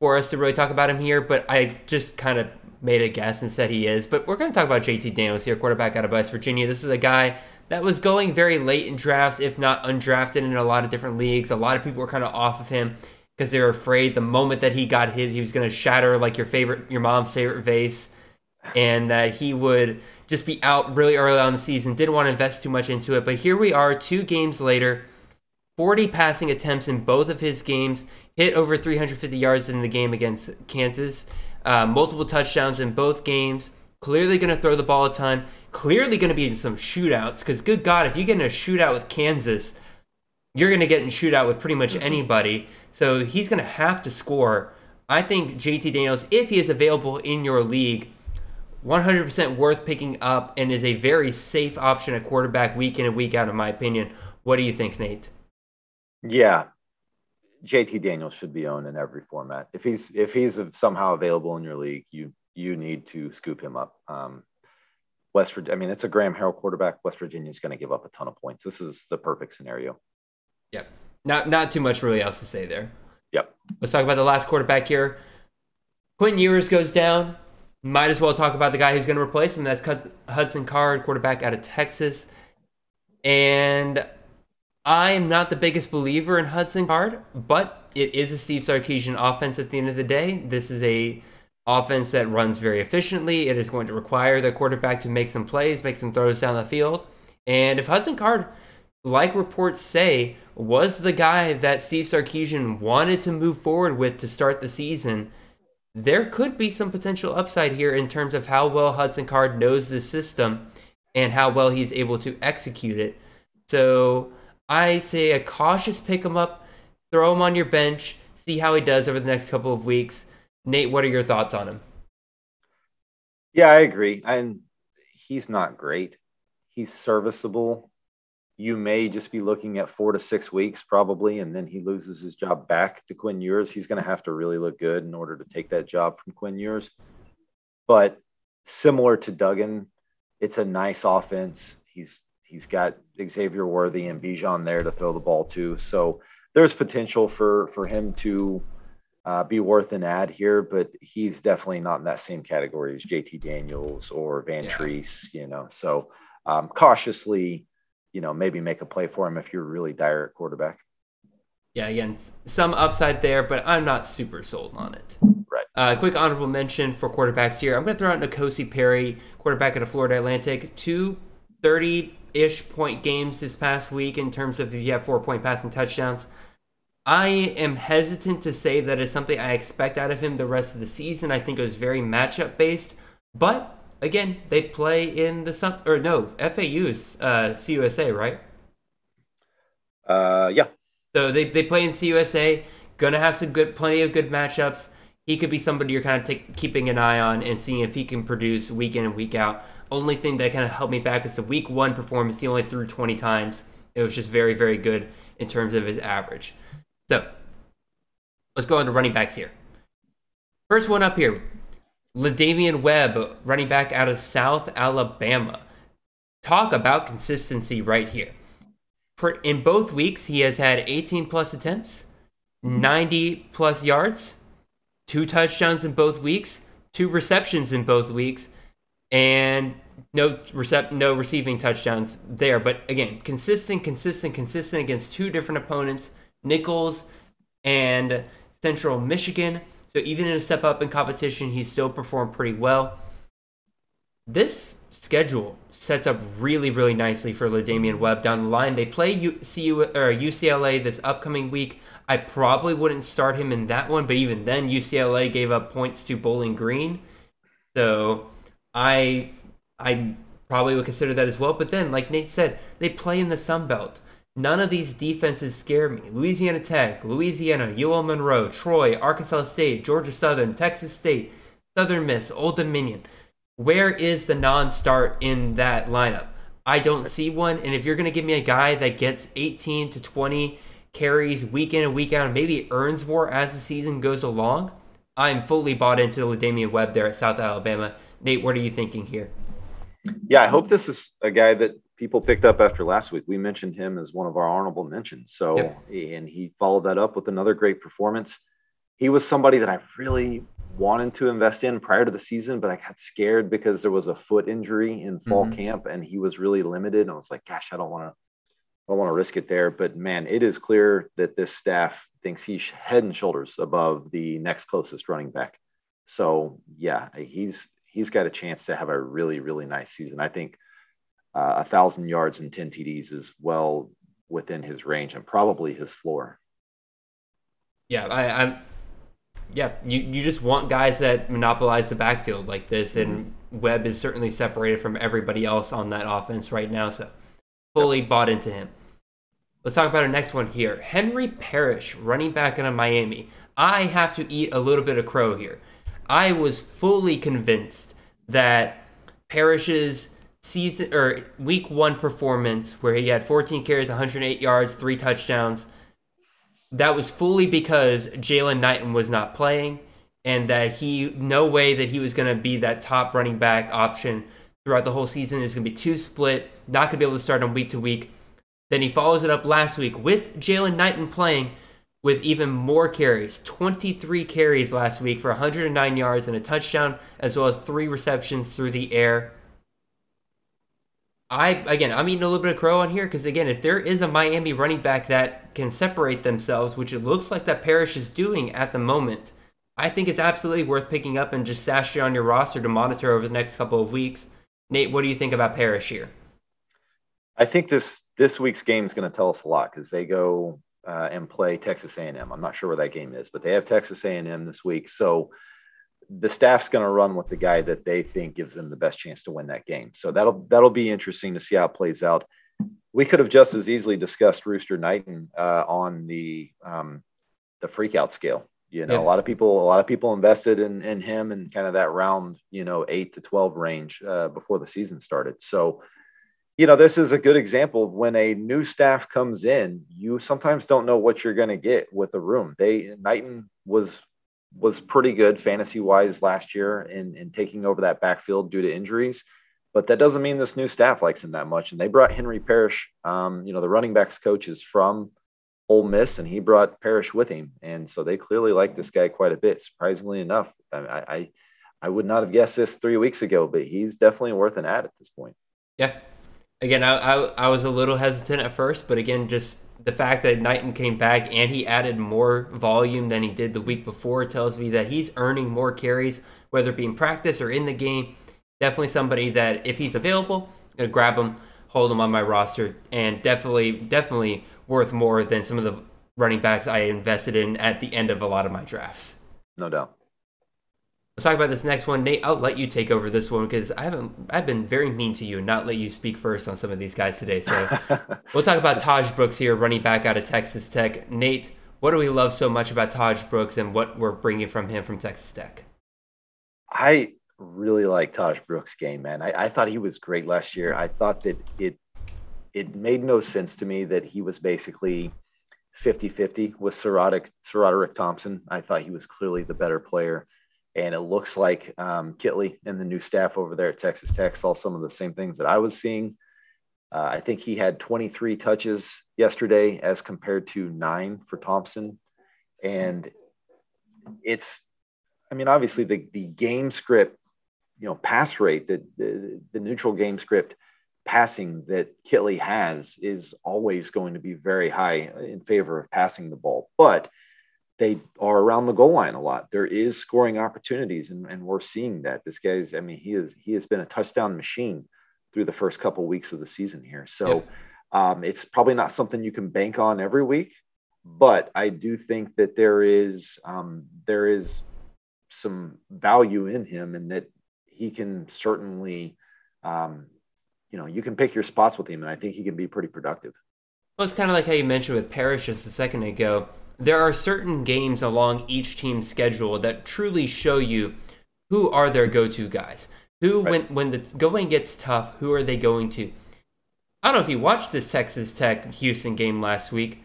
for us to really talk about him here, but I just kind of made a guess and said he is. But we're going to talk about JT Daniels here, quarterback out of West Virginia. This is a guy that was going very late in drafts, if not undrafted in a lot of different leagues. A lot of people were kind of off of him because they were afraid the moment that he got hit, he was going to shatter like your favorite, your mom's favorite vase, and that he would just be out really early on the season. Didn't want to invest too much into it. But here we are, two games later. 40 passing attempts in both of his games, hit over 350 yards in the game against Kansas, uh, multiple touchdowns in both games. Clearly going to throw the ball a ton. Clearly going to be in some shootouts. Because, good God, if you get in a shootout with Kansas, you're going to get in shootout with pretty much mm-hmm. anybody. So he's going to have to score. I think JT Daniels, if he is available in your league, 100% worth picking up and is a very safe option at quarterback week in and week out, in my opinion. What do you think, Nate? Yeah, JT Daniels should be owned in every format. If he's if he's somehow available in your league, you you need to scoop him up. Um, West Virginia, I mean, it's a Graham Harrell quarterback. West Virginia is going to give up a ton of points. This is the perfect scenario. Yep. Not not too much really else to say there. Yep. Let's talk about the last quarterback here. Quinn Ewers goes down. Might as well talk about the guy who's going to replace him. That's Hudson Card, quarterback out of Texas. And I am not the biggest believer in Hudson Card, but it is a Steve Sarkisian offense at the end of the day. This is a offense that runs very efficiently. It is going to require the quarterback to make some plays, make some throws down the field. And if Hudson Card, like reports say, was the guy that Steve Sarkisian wanted to move forward with to start the season, there could be some potential upside here in terms of how well Hudson Card knows the system and how well he's able to execute it. So I say a cautious pick him up, throw him on your bench, see how he does over the next couple of weeks. Nate, what are your thoughts on him? Yeah, I agree. And he's not great. He's serviceable. You may just be looking at four to six weeks, probably, and then he loses his job back to Quinn Ewers. He's going to have to really look good in order to take that job from Quinn Ewers. But similar to Duggan, it's a nice offense. He's he's got Xavier Worthy and Bijan there to throw the ball to. So there's potential for for him to uh, be worth an ad here, but he's definitely not in that same category as JT Daniels or Van yeah. Treese, you know. So um, cautiously, you know, maybe make a play for him if you're really dire at quarterback. Yeah, again, some upside there, but I'm not super sold on it. Right. Uh, quick honorable mention for quarterbacks here. I'm going to throw out N'Kosi Perry, quarterback at a Florida Atlantic. Two 30 ish point games this past week in terms of if you have four point passing touchdowns. I am hesitant to say that is something I expect out of him the rest of the season. I think it was very matchup based, but again, they play in the sun or no FAU is uh, CUSA, right? Uh, yeah. So they they play in CUSA. Gonna have some good, plenty of good matchups. He could be somebody you're kind of keeping an eye on and seeing if he can produce week in and week out. Only thing that kind of helped me back is the week one performance. He only threw 20 times. It was just very, very good in terms of his average. So let's go on to running backs here. First one up here La'Damian Webb, running back out of South Alabama. Talk about consistency right here. In both weeks, he has had 18 plus attempts, mm-hmm. 90 plus yards, two touchdowns in both weeks, two receptions in both weeks, and no recept no receiving touchdowns there. But again, consistent, consistent, consistent against two different opponents, Nicholls and Central Michigan. So even in a step up in competition, he still performed pretty well. This schedule sets up really, really nicely for La'Damian Webb down the line. They play U- CU, or UCLA this upcoming week. I probably wouldn't start him in that one, but even then, UCLA gave up points to Bowling Green. So I I probably would consider that as well. But then, like Nate said, they play in the Sun Belt. None of these defenses scare me. Louisiana Tech, Louisiana, UL Monroe, Troy, Arkansas State, Georgia Southern, Texas State, Southern Miss, Old Dominion. Where is the non-start in that lineup? I don't see one. And if you're going to give me a guy that gets 18 to 20 carries week in and week out, and maybe earns more as the season goes along, I'm fully bought into the La'Damian Webb there at South Alabama. Nate, what are you thinking here? Yeah, I hope this is a guy that people picked up after last week. We mentioned him as one of our honorable mentions. So, yep. and he followed that up with another great performance. He was somebody that I really wanted to invest in prior to the season, but I got scared because there was a foot injury in fall mm-hmm. camp and he was really limited. And I was like, gosh, I don't want to, I don't want to risk it there. But man, it is clear that this staff thinks he's head and shoulders above the next closest running back. So yeah, he's he's got a chance to have a really really nice season. I think a thousand yards and ten TDs is well within his range and probably his floor. Yeah, I, I'm. Yeah, you, you just want guys that monopolize the backfield like this, and mm-hmm. Webb is certainly separated from everybody else on that offense right now. So fully yep. bought into him. Let's talk about our next one here. Henry Parrish, running back out of Miami. I have to eat a little bit of crow here. I was fully convinced that Parrish's season or week one performance, where he had 14 carries, 108 yards, three touchdowns, that was fully because Jaylan Knighton was not playing, and that he no way that he was going to be that top running back option throughout the whole season. Is going to be too split, not going to be able to start on week to week. Then he follows it up last week with Jaylan Knighton playing with even more carries 23 carries last week for 109 yards and a touchdown, as well as three receptions through the air. I again, I'm eating a little bit of crow on here because again, if there is a Miami running back that can separate themselves, which it looks like that Parrish is doing at the moment, I think it's absolutely worth picking up and just sashing on your roster to monitor over the next couple of weeks. Nate, what do you think about Parrish here? I think this this week's game is going to tell us a lot because they go uh, and play Texas A&M. I'm not sure where that game is, but they have Texas A&M this week, so the staff's going to run with the guy that they think gives them the best chance to win that game. So that'll that'll be interesting to see how it plays out. We could have just as easily discussed Rooster Knighton uh, on the um, the freakout scale. You know, yeah. a lot of people a lot of people invested in in him and kind of that round, you know, eight to twelve range uh, before the season started. So, you know, this is a good example of when a new staff comes in, you sometimes don't know what you're going to get with a room. They Knighton was was pretty good fantasy wise last year in, in taking over that backfield due to injuries. But that doesn't mean this new staff likes him that much. And they brought Henry Parrish, um, you know, the running backs coach is from Ole Miss, and he brought Parrish with him. And so they clearly like this guy quite a bit. Surprisingly enough, I, I, I would not have guessed this three weeks ago, but he's definitely worth an ad at this point. Yeah. Again, I, I, I was a little hesitant at first, but again, just the fact that Knighton came back and he added more volume than he did the week before tells me that he's earning more carries, whether it be in practice or in the game. Definitely somebody that if he's available, I'm gonna grab him, hold him on my roster, and definitely, definitely worth more than some of the running backs I invested in at the end of a lot of my drafts. No doubt. Let's talk about this next one, Nate. I'll let you take over this one because I haven't. I've been very mean to you and not let you speak first on some of these guys today. So we'll talk about Tahj Brooks here, running back out of Texas Tech. Nate, what do we love so much about Tahj Brooks and what we're bringing from him from Texas Tech? I really like Tahj Brooks' game, man. I, I thought he was great last year. I thought that it it made no sense to me that he was basically 50-50 with SaRodorick Thompson. I thought he was clearly the better player and it looks like um, Kittley and the new staff over there at Texas Tech saw some of the same things that I was seeing. Uh, I think he had 23 touches yesterday as compared to nine for Thompson. And it's, I mean, obviously the, the game script, you know, pass rate that the, the neutral game script passing that Kittley has is always going to be very high in favor of passing the ball. But they are around the goal line a lot. There is scoring opportunities, and, and we're seeing that. This guy's, I mean, he is he has been a touchdown machine through the first couple of weeks of the season here. So um, it's probably not something you can bank on every week, but I do think that there is um, there is some value in him, and that he can certainly, um, you know, you can pick your spots with him, and I think he can be pretty productive. Well, it's kind of like how you mentioned with Parrish just a second ago there are certain games along each team's schedule that truly show you who are their go-to guys. Who, right. when when the going gets tough, who are they going to? I don't know if you watched this Texas Tech Houston game last week.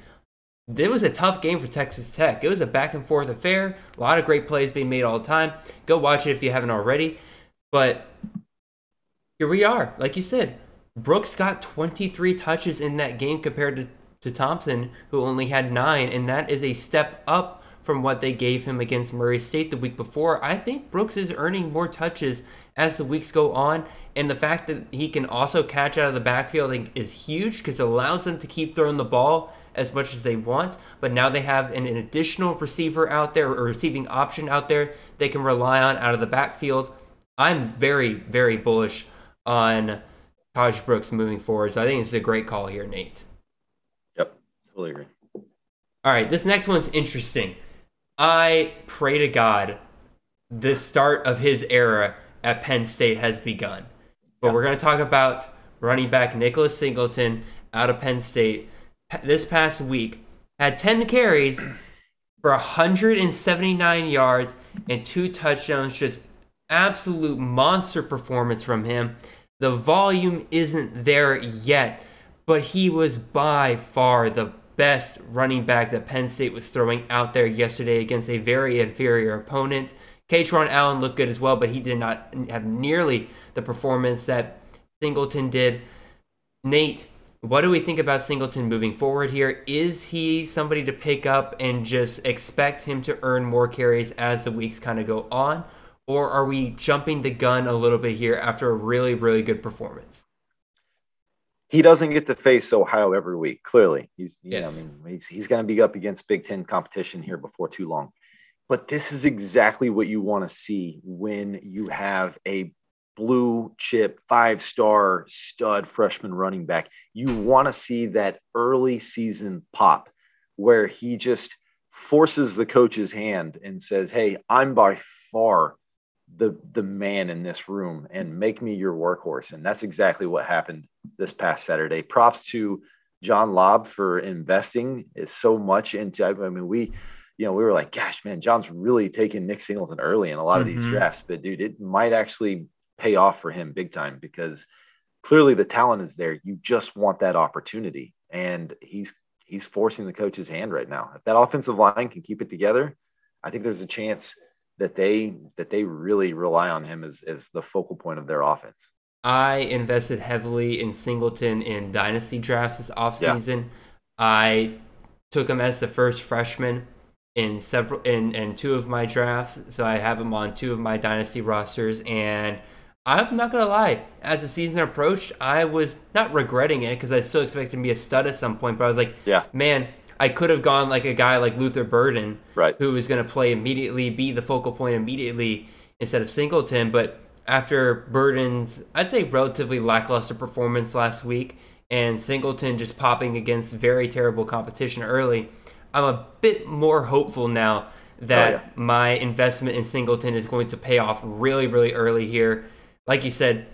It was a tough game for Texas Tech. It was a back and forth affair. A lot of great plays being made all the time. Go watch it if you haven't already. But here we are. Like you said, Brooks got 23 touches in that game compared to to Thompson, who only had nine, and that is a step up from what they gave him against Murray State the week before. I think Brooks is earning more touches as the weeks go on, and the fact that he can also catch out of the backfield is huge because it allows them to keep throwing the ball as much as they want. But now they have an, an additional receiver out there a receiving option out there they can rely on out of the backfield. I'm very, very bullish on Tahj Brooks moving forward. So I think this is a great call here, Nate. Totally agree. All right, this next one's interesting. I pray to God the start of his era at Penn State has begun. But yeah. we're going to talk about running back Nicholas Singleton out of Penn State this past week. Had 10 carries for 179 yards and two touchdowns. Just absolute monster performance from him. The volume isn't there yet, but he was by far the best running back that Penn State was throwing out there yesterday against a very inferior opponent. Kaytron Allen looked good as well, but he did not have nearly the performance that Singleton did. Nate, what do we think about Singleton moving forward here? Is he somebody to pick up and just expect him to earn more carries as the weeks kind of go on? Or are we jumping the gun a little bit here after a really, really good performance? He doesn't get to face Ohio every week. Clearly, he's you yes. know, I mean, he's he's going to be up against Big Ten competition here before too long. But this is exactly what you want to see when you have a blue chip five star stud freshman running back. You want to see that early season pop where he just forces the coach's hand and says, "Hey, I'm by far the the man in this room and make me your workhorse. And that's exactly what happened this past Saturday. Props to John Lobb for investing so much into. I mean, we, you know, we were like, gosh, man, John's really taking Nick Singleton early in a lot of mm-hmm. these drafts. But dude, it might actually pay off for him big time because clearly the talent is there. You just want that opportunity, and he's he's forcing the coach's hand right now. If that offensive line can keep it together, I think there's a chance that they that they really rely on him as as the focal point of their offense. I invested heavily in Singleton in dynasty drafts this offseason. Yeah. I took him as the first freshman in several in, in two of my drafts, so I have him on two of my dynasty rosters and I'm not gonna lie. As the season approached, I was not regretting it because I still expected to be a stud at some point. But I was like, "Yeah, man, I could have gone like a guy like Luther Burden, right, who was going to play immediately, be the focal point immediately instead of Singleton. But after Burden's, I'd say relatively lackluster performance last week, and Singleton just popping against very terrible competition early, I'm a bit more hopeful now that oh, yeah. my investment in Singleton is going to pay off really, really early here. Like you said,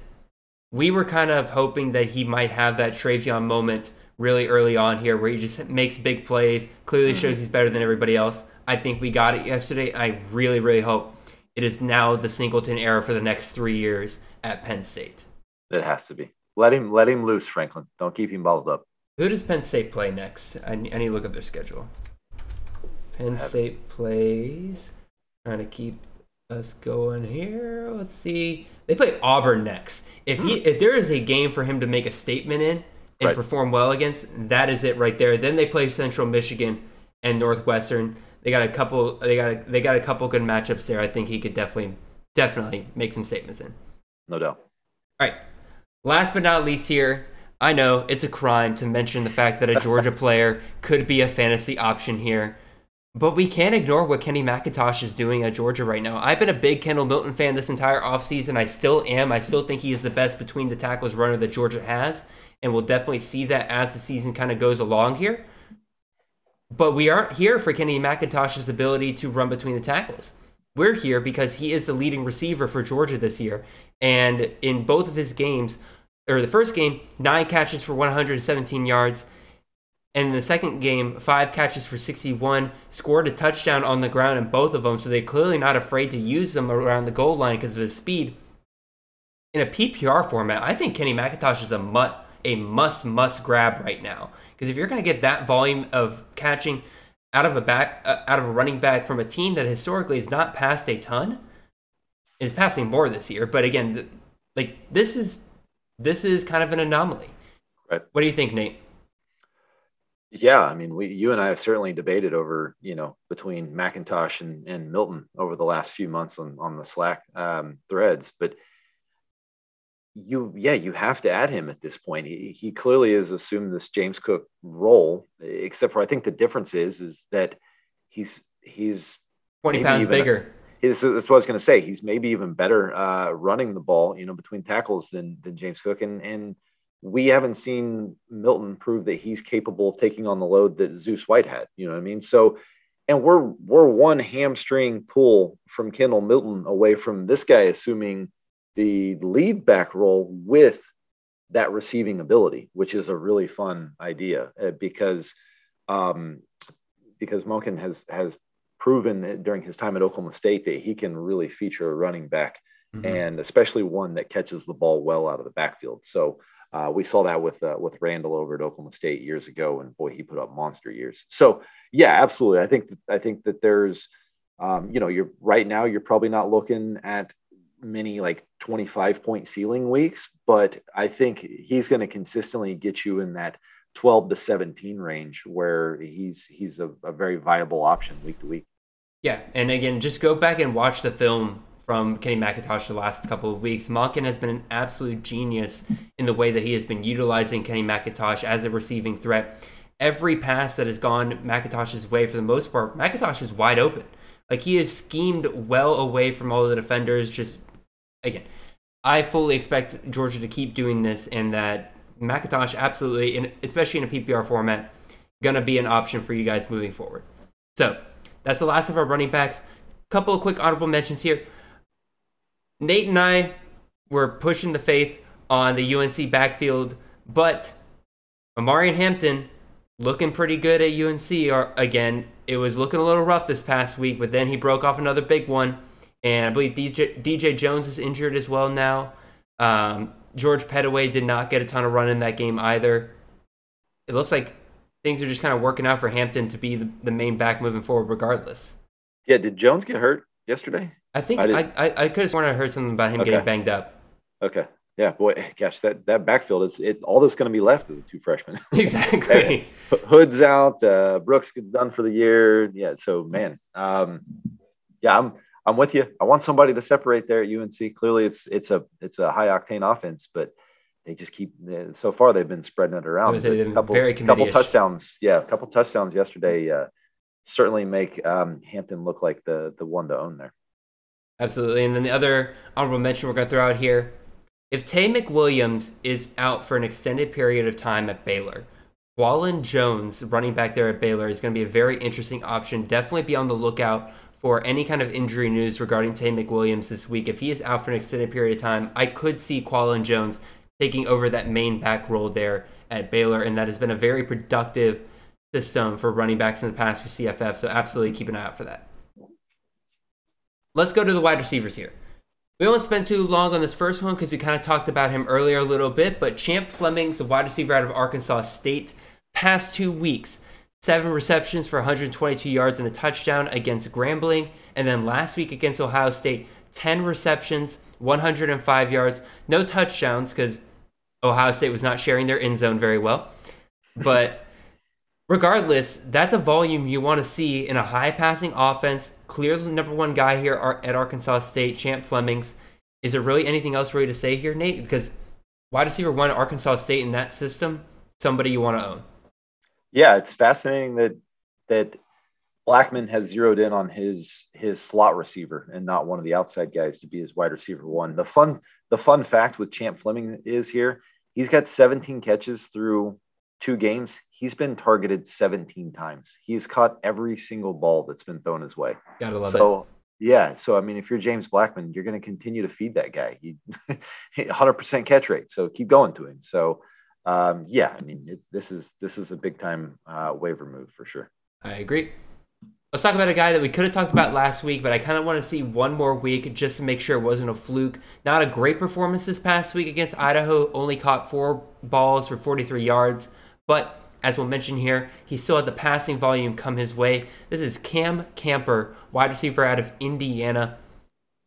we were kind of hoping that he might have that TreVeyon moment really early on here where he just makes big plays, clearly mm-hmm. shows he's better than everybody else. I think we got it yesterday. I really, really hope it is now the Singleton era for the next three years at Penn State. It has to be. Let him let him loose, Franklin. Don't keep him balled up. Who does Penn State play next? I, I need to look up their schedule. Penn State plays. Trying to keep us going here. Let's see. They play Auburn next. If he hmm. if there is a game for him to make a statement in, and right. perform well against, that is it right there. Then they play Central Michigan and Northwestern. They got a couple. They got a, they got a couple good matchups there. I think he could definitely definitely make some statements in. No doubt. All right. Last but not least, here I know it's a crime to mention the fact that a Georgia player could be a fantasy option here. But we can't ignore what Kenny McIntosh is doing at Georgia right now. I've been a big Kendall Milton fan this entire offseason. I still am. I still think he is the best between the tackles runner that Georgia has and we'll definitely see that as the season kind of goes along here. But we aren't here for Kenny McIntosh's ability to run between the tackles. We're here because he is the leading receiver for Georgia this year. And in both of his games, or the first game, nine catches for 117 yards. And in the second game, five catches for 61, scored a touchdown on the ground in both of them. So they're clearly not afraid to use them around the goal line because of his speed. In a PPR format, I think Kenny McIntosh is a mutt a must must grab right now because if you're going to get that volume of catching out of a back uh, out of a running back from a team that historically has not passed a ton is passing more this year. But again the, like this is this is kind of an anomaly. Right. What do you think nate? Yeah i mean we you and i have certainly debated over you know between McIntosh and, and milton over the last few months on, on the slack um, threads. But you yeah you have to add him at this point. He, he clearly has assumed this james cook role except for i think the difference is is that he's he's 20 pounds even, bigger. That's what i was going to say. He's maybe even better uh, running the ball you know between tackles than than james cook. And and we haven't seen milton prove that he's capable of taking on the load that zeus white had you know what i mean? So and we're we're one hamstring pull from kendall milton away from this guy assuming the lead back role with that receiving ability, which is a really fun idea uh, because um, because Monken has has proven during his time at Oklahoma State that he can really feature a running back mm-hmm. and especially one that catches the ball well out of the backfield. So uh, we saw that with uh, with Randle over at Oklahoma State years ago, and boy, he put up monster years. So yeah, absolutely. I think that, I think that there's um, you know you're right now you're probably not looking at many like 25 point ceiling weeks, but I think he's going to consistently get you in that 12 to 17 range where he's he's a, a, very viable option week to week. Yeah, and again, just go back and watch the film from Kenny McIntosh the last couple of weeks. Monken has been an absolute genius in the way that he has been utilizing Kenny McIntosh as a receiving threat. Every pass that has gone McIntosh's way, for the most part, McIntosh is wide open. Like he is schemed well away from all the defenders. Just again, I fully expect Georgia to keep doing this, and that McIntosh absolutely, in, especially in a PPR format, gonna be an option for you guys moving forward. So that's the last of our running backs. Couple of quick honorable mentions here. Nate and I were pushing the faith on the UNC backfield, but Omarion Hampton looking pretty good at UNC are, again. It was looking a little rough this past week, but then he broke off another big one. And I believe DJ, DJ Jones is injured as well now. Um, George Pettaway did not get a ton of run in that game either. It looks like things are just kind of working out for Hampton to be the, the main back moving forward, regardless. Yeah, did Jones get hurt yesterday? I think I I, I, I could have sworn I heard something about him okay. getting banged up. Okay. Yeah, boy, gosh, that that backfield is it. All that's going to be left of the two freshmen. Exactly. Hood's out. Uh, Brooks done for the year. Yeah. So man, um, yeah, I'm I'm with you. I want somebody to separate there at UNC. Clearly, it's it's a it's a high octane offense, but they just keep. So far, they've been spreading it around. A couple, very couple touchdowns. Yeah, a couple touchdowns yesterday. Uh, certainly make um, Hampton look like the the one to own there. Absolutely. And then the other honorable mention we're going to throw out here if Taye McWilliams is out for an extended period of time at Baylor, Qualan Jones, running back there at Baylor, is going to be a very interesting option. Definitely be on the lookout for any kind of injury news regarding Taye McWilliams this week. If he is out for an extended period of time, I could see Qualan Jones taking over that main back role there at Baylor, and that has been a very productive system for running backs in the past for CFF. So absolutely keep an eye out for that. Let's go to the wide receivers here. We won't spend too long on this first one because we kind of talked about him earlier a little bit, but Champ Flemings a wide receiver out of Arkansas State. Past two weeks, seven receptions for 122 yards and a touchdown against Grambling. And then last week against Ohio State, 10 receptions, 105 yards, no touchdowns because Ohio State was not sharing their end zone very well. But regardless, that's a volume you want to see in a high passing offense. Clearly, number one guy here at Arkansas State, Champ Flemings. Is there really anything else you to say here, Nate? Because wide receiver one Arkansas State in that system, somebody you want to own. Yeah, it's fascinating that that Blackman has zeroed in on his his slot receiver and not one of the outside guys to be his wide receiver one. The fun the fun fact with Champ Fleming is here, he's got 17 catches through two games, he's been targeted 17 times. He's caught every single ball that's been thrown his way. Gotta love so, it. Yeah. So, I mean, if you're James Blackman, you're going to continue to feed that guy. You 100% catch rate. So keep going to him. So, um, yeah, I mean, it, this is this is a big time uh, waiver move for sure. I agree. Let's talk about a guy that we could have talked about last week, but I kind of want to see one more week just to make sure it wasn't a fluke. Not a great performance this past week against Idaho, only caught four balls for 43 yards. But as we'll mention here, he still had the passing volume come his way. This is Cam Camper, wide receiver out of Indiana.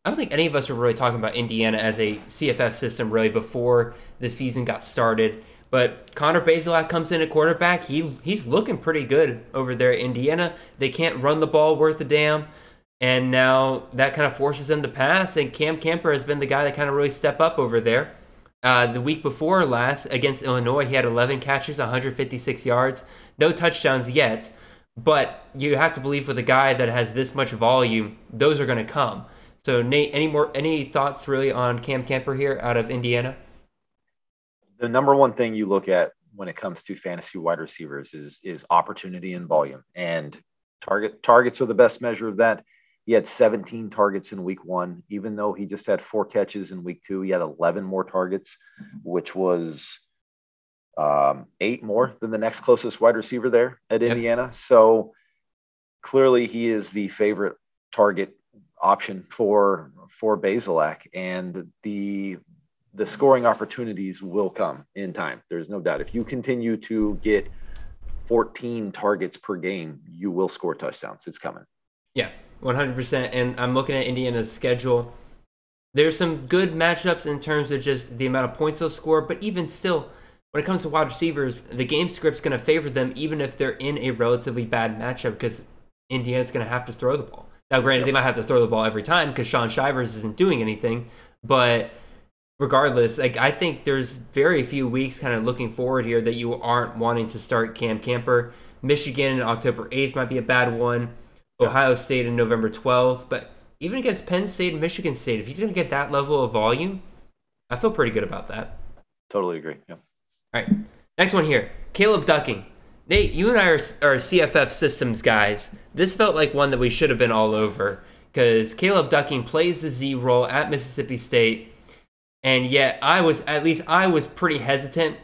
I don't think any of us were really talking about Indiana as a CFF system really before the season got started. But Connor Bazelak comes in at quarterback. He he's looking pretty good over there at Indiana. They can't run the ball worth a damn. And now that kind of forces them to pass. And Cam Camper has been the guy that kind of really step up over there. Uh, the week before last against Illinois, he had 11 catches, 156 yards, no touchdowns yet. But you have to believe with a guy that has this much volume, those are going to come. So Nate, any more any thoughts really on Cam Camper here out of Indiana? The number one thing you look at when it comes to fantasy wide receivers is is opportunity and volume, and target targets are the best measure of that. He had 17 targets in week one, even though he just had four catches in week two. He had 11 more targets, which was um, eight more than the next closest wide receiver there at yep. Indiana. So clearly, he is the favorite target option for for Bazelak, and the the scoring opportunities will come in time. There's no doubt. If you continue to get 14 targets per game, you will score touchdowns. It's coming. Yeah, 100%. And I'm looking at Indiana's schedule. There's some good matchups in terms of just the amount of points they'll score, but even still, when it comes to wide receivers, the game script's going to favor them even if they're in a relatively bad matchup because Indiana's going to have to throw the ball. Now, granted, they might have to throw the ball every time because Shaun Shivers isn't doing anything, but regardless, like I think there's very few weeks kind of looking forward here that you aren't wanting to start Cam Camper. Michigan on October 8th might be a bad one. Ohio State in November 12th, but even against Penn State and Michigan State, if he's going to get that level of volume, I feel pretty good about that. Totally agree. Yeah. All right. Next one here. Caleb Ducking. Nate, you and I are, are CFF systems guys. This felt like one that we should have been all over because Caleb Ducking plays the Z role at Mississippi State, and yet I was at least I was pretty hesitant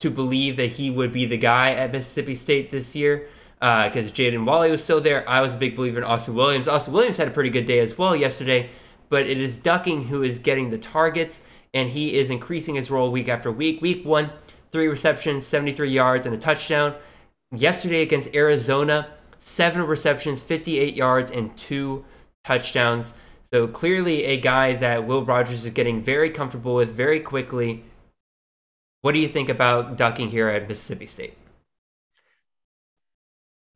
to believe that he would be the guy at Mississippi State this year because uh, Jaden Walley was still there. I was a big believer in Austin Williams. Austin Williams had a pretty good day as well yesterday, but it is Ducking who is getting the targets, and he is increasing his role week after week. Week one, three receptions, 73 yards, and a touchdown. Yesterday against Arizona, seven receptions, 58 yards, and two touchdowns. So clearly a guy that Will Rogers is getting very comfortable with very quickly. What do you think about ducking here at Mississippi State?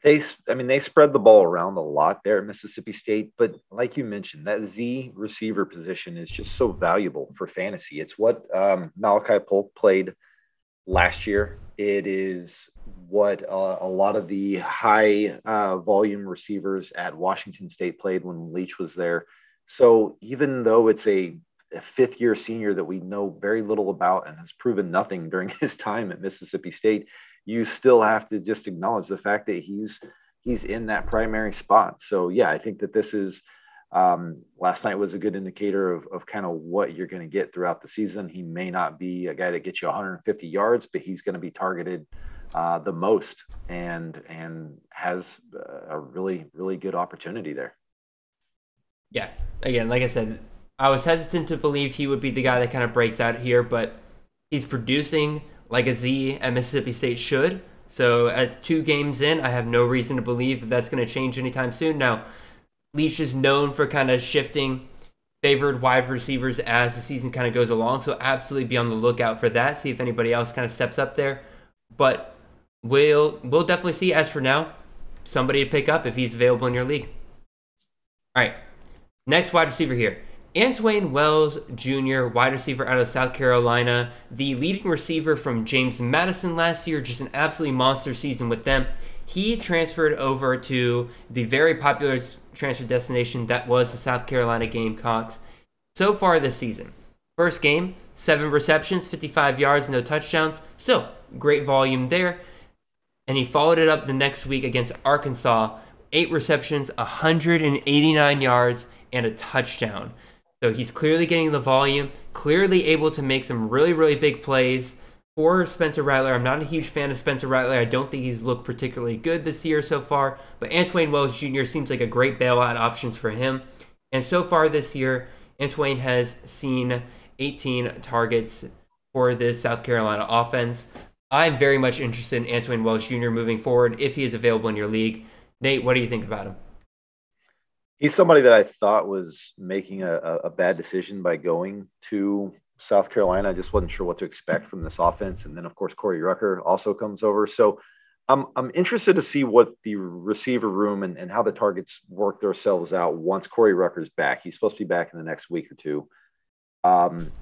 They, I mean, they spread the ball around a lot there at Mississippi State, but like you mentioned, that Z receiver position is just so valuable for fantasy. It's what um, Malachi Polk played last year. It is what uh, a lot of the high uh, volume receivers at Washington State played when Leach was there. So even though it's a, a, fifth year senior that we know very little about and has proven nothing during his time at Mississippi State, you still have to just acknowledge the fact that he's he's in that primary spot. So yeah, I think that this is um, last night was a good indicator of, of kind of what you're going to get throughout the season. He may not be a guy that gets you 150 yards, but he's going to be targeted uh, the most and and has a really really good opportunity there. Yeah, again, like I said, I was hesitant to believe he would be the guy that kind of breaks out here, but he's producing like a Z at Mississippi State should. So at two games in, I have no reason to believe that that's going to change anytime soon. Now, Leach is known for kind of shifting favored wide receivers as the season kind of goes along. So absolutely be on the lookout for that. See if anybody else kind of steps up there. But we'll we'll definitely see. As for now, somebody to pick up if he's available in your league. All right, next wide receiver here. Antwane Wells Jr., wide receiver out of South Carolina, the leading receiver from James Madison last year, just an absolutely monster season with them. He transferred over to the very popular transfer destination that was the South Carolina Gamecocks. So far this season, first game, seven receptions, 55 yards, no touchdowns. Still, great volume there and he followed it up the next week against Arkansas, eight receptions, 189 yards, and a touchdown. So he's clearly getting the volume, clearly able to make some really, really big plays for Spencer Rattler. I'm not a huge fan of Spencer Rattler. I don't think he's looked particularly good this year so far, but Antwane Wells Jr. seems like a great bailout options for him. And so far this year, Antwane has seen 18 targets for this South Carolina offense. I'm very much interested in Antwane Wells Jr. moving forward if he is available in your league. Nate, what do you think about him? He's somebody that I thought was making a, a bad decision by going to South Carolina. I just wasn't sure what to expect from this offense. And then, of course, Corey Rucker also comes over. So I'm, I'm interested to see what the receiver room and, and how the targets work themselves out once Corey Rucker's back. He's supposed to be back in the next week or two. Um,